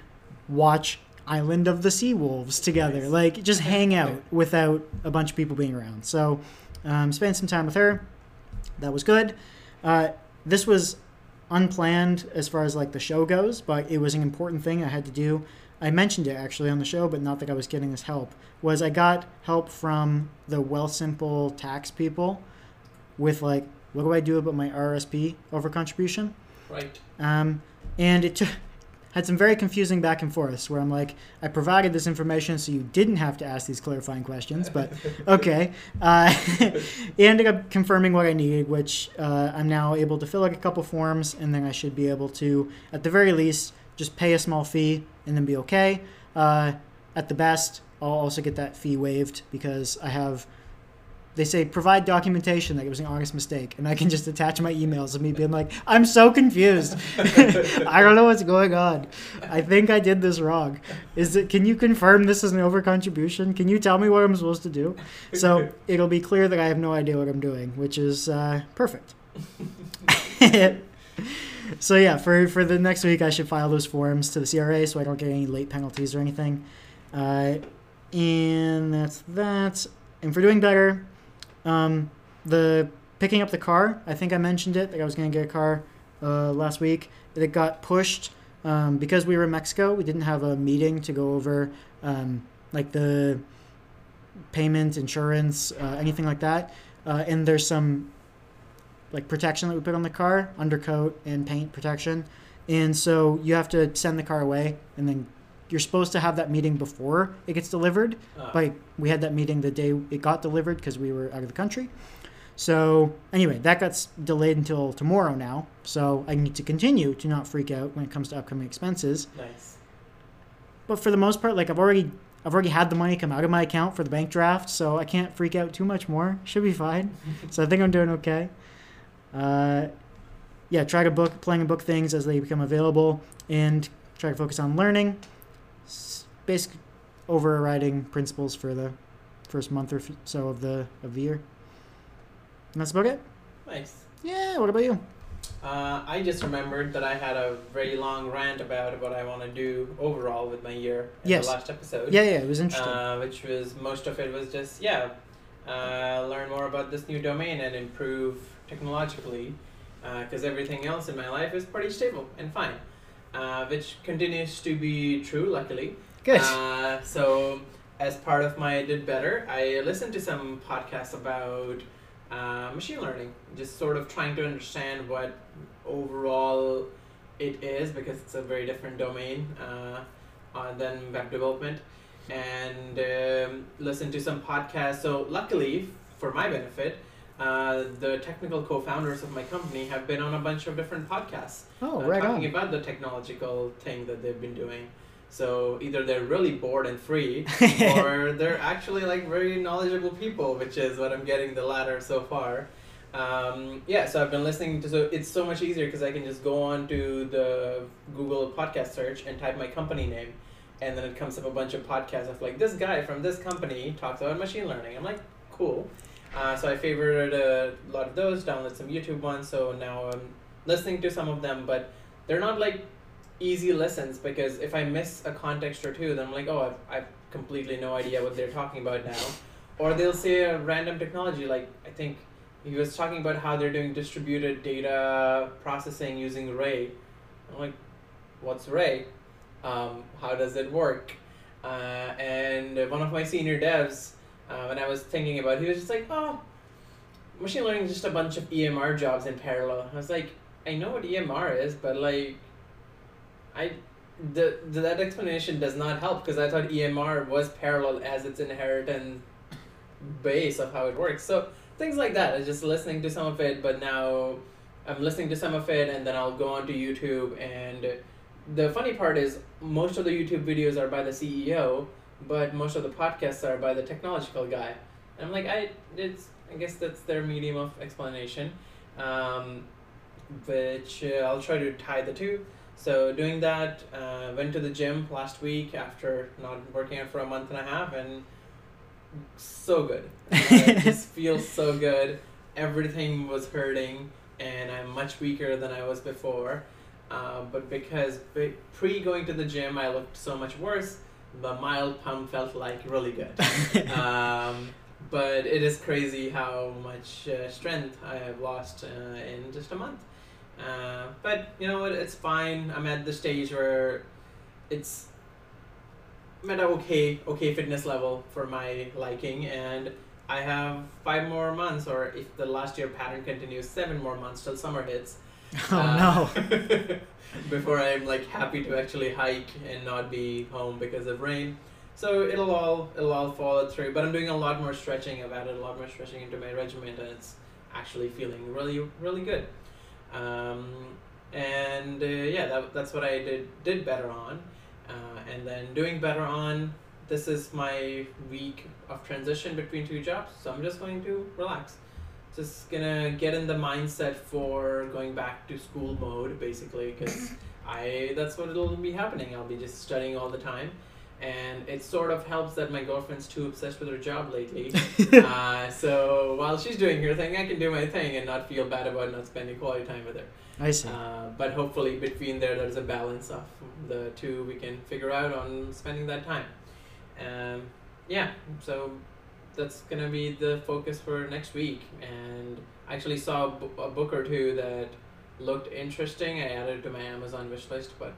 watch Island of the Sea Wolves together, Nice. like just hang out without a bunch of people being around. So um, spent some time with her. That was good. Uh, this was unplanned as far as like the show goes, but it was an important thing I had to do. I mentioned it actually on the show, but not that I was getting this help. Was I got help from the Wealthsimple tax people with like, what do I do about my RSP over contribution? Right. Um, and it took, had some very confusing back and forths where I'm like, I provided this information so you didn't have to ask these clarifying questions, but <laughs> okay. Uh, <laughs> it ended up confirming what I needed, which uh, I'm now able to fill out a couple forms, and then I should be able to, at the very least, just pay a small fee and then be okay. Uh, at the best, I'll also get that fee waived because I have. They say provide documentation that it was an honest mistake, and I can just attach my emails of me being like, "I'm so confused. <laughs> I don't know what's going on. I think I did this wrong. Is it? Can you confirm this is an overcontribution? Can you tell me what I'm supposed to do?" So <laughs> it'll be clear that I have no idea what I'm doing, which is uh, perfect. <laughs> so yeah, for for the next week, I should file those forms to the CRA so I don't get any late penalties or anything. Uh, and that's that. And for doing better, um, the picking up the car. I think I mentioned it. That I was going to get a car uh, last week. It got pushed um, because we were in Mexico. We didn't have a meeting to go over um, like the payment, insurance, uh, anything like that. Uh, and there's some like protection that we put on the car, undercoat and paint protection. And so you have to send the car away, and then you're supposed to have that meeting before it gets delivered. Uh, But we had that meeting the day it got delivered because we were out of the country. So anyway, that got delayed until tomorrow now. So I need to continue to not freak out when it comes to upcoming expenses. nice. But for the most part, like I've already I've already had the money come out of my account for the bank draft, so I can't freak out too much more. Should be fine. <laughs> so I think I'm doing okay. Uh, yeah, try to book playing and book things as they become available, and try to focus on learning. Basic overriding principles for the first month or so of the of the year. And that's about it. Nice. Yeah. What about you? Uh, I just remembered that I had a very long rant about what I want to do overall with my year in Yes. the last episode. Yeah, yeah. It was interesting. Uh, which was most of it was just yeah, uh, learn more about this new domain and improve technologically, because everything else in my life is pretty stable and fine, uh, which continues to be true luckily. Good. Uh, so as part of my did better, I listened to some podcasts about uh, machine learning, just sort of trying to understand what overall it is because it's a very different domain uh, uh, than web development, and um, listen to some podcasts. So luckily for my benefit, uh, the technical co-founders of my company have been on a bunch of different podcasts Oh, uh, right talking on. about the technological thing that they've been doing. So either they're really bored and free, <laughs> or they're actually like very knowledgeable people, which is what I'm getting the latter so far. Um, yeah, so I've been listening to. So it's so much easier because I can just go on to the Google podcast search and type my company name, and then it comes up a bunch of podcasts of like this guy from this company talks about machine learning. I'm like, cool. Uh, so I favored a lot of those, downloaded some YouTube ones. So now I'm listening to some of them, but they're not like easy listens because if I miss a context or two, then I'm like, oh, I've, I've completely no idea what they're talking about now. Or they'll say a random technology, like I think he was talking about how they're doing distributed data processing using Ray. I'm like, what's Ray? Um, how does it work? Uh, and one of my senior devs, uh, when I was thinking about he was just like, oh, machine learning is just a bunch of EMR jobs in parallel. I was like, I know what EMR is, but like, I the, the that explanation does not help because I thought EMR was parallel as its inherent base of how it works. So things like that. I was just listening to some of it, but now I'm listening to some of it, and then I'll go onto YouTube. And the funny part is, most of the YouTube videos are by the CEO, but most of the podcasts are by the technological guy. And I'm like, I it's I guess that's their medium of explanation, um, which uh, I'll try to tie the two. So doing that, uh, went to the gym last week after not working out for a month and a half, and so good. It <laughs> just feels so good. Everything was hurting, and I'm much weaker than I was before. Uh, but because pre going to the gym, I looked so much worse. The mild pump felt like really good. <laughs> um, but it is crazy how much uh, strength I have lost uh, in just a month. Uh, but you know what? It's fine. I'm at the stage where it's I'm at okay okay fitness level for my liking, and I have five more months, or if the last year pattern continues, seven more months till summer hits. <laughs> Oh Uh, no. <laughs> <laughs> before I'm like happy to actually hike and not be home because of rain. So it'll all it'll all follow through. But I'm doing a lot more stretching. I've added a lot more stretching into my regimen, and it's actually feeling really really good. Um, and uh, yeah, that, that's what I did did better on. Uh, and then doing better on. This is my week of transition between two jobs, so I'm just going to relax just gonna get in the mindset for going back to school mode basically because <laughs> i that's what it'll be happening. I'll be just studying all the time. And it sort of helps that my girlfriend's too obsessed with her job lately. <laughs> Uh, so while she's doing her thing i can do my thing and not feel bad about not spending quality time with her. I see. uh, but hopefully between there there's a balance of the two we can figure out on spending that time. Um, yeah so that's gonna be the focus for next week. And I actually saw a, book or two that looked interesting. I added it to my Amazon wish list but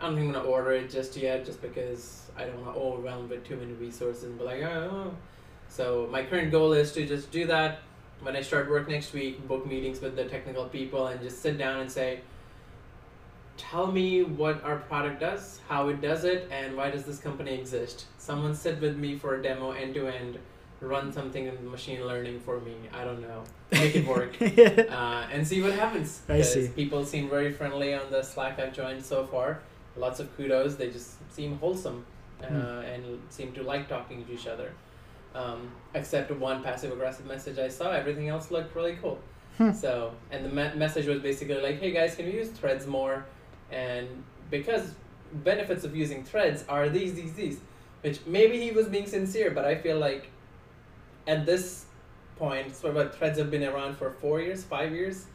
I don't think I'm gonna order it just yet just because I don't want to overwhelm with too many resources and be like oh, oh. So my current goal is to just do that. When I start work next week, book meetings with the technical people and just sit down and say, tell me what our product does, how it does it, and why does this company exist. Someone sit with me for a demo end to end, run something in machine learning for me. I don't know, <laughs> make it work. Uh, and see what happens. I see. People seem very friendly on the Slack I've joined so far. Lots of kudos. They just seem wholesome uh, Hmm. and seem to like talking to each other. Um, except one passive aggressive message I saw. Everything else looked really cool. Hmm. So, and the me- message was basically like, "Hey guys, can we use threads more?" And because benefits of using threads are these, these, these, which maybe he was being sincere, but I feel like at this point, so what threads have been around for four years, five years,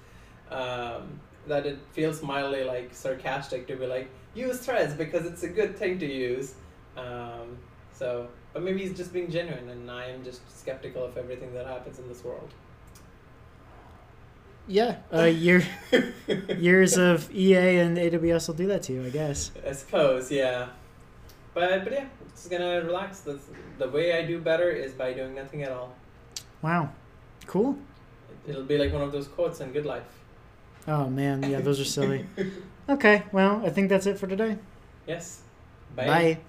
um, that it feels mildly like sarcastic to be like, use threads because it's a good thing to use. Um, so, but maybe he's just being genuine, and I am just skeptical of everything that happens in this world. yeah, uh, <laughs> year, years of EA and AWS will do that to you, I guess. I suppose, yeah. But but yeah, just gonna relax. That's the way I do better is by doing nothing at all. Wow, cool. It'll be like one of those quotes in Good Life. Oh man, yeah, those are silly. <laughs> Okay, well, I think that's it for today. Yes. Bye.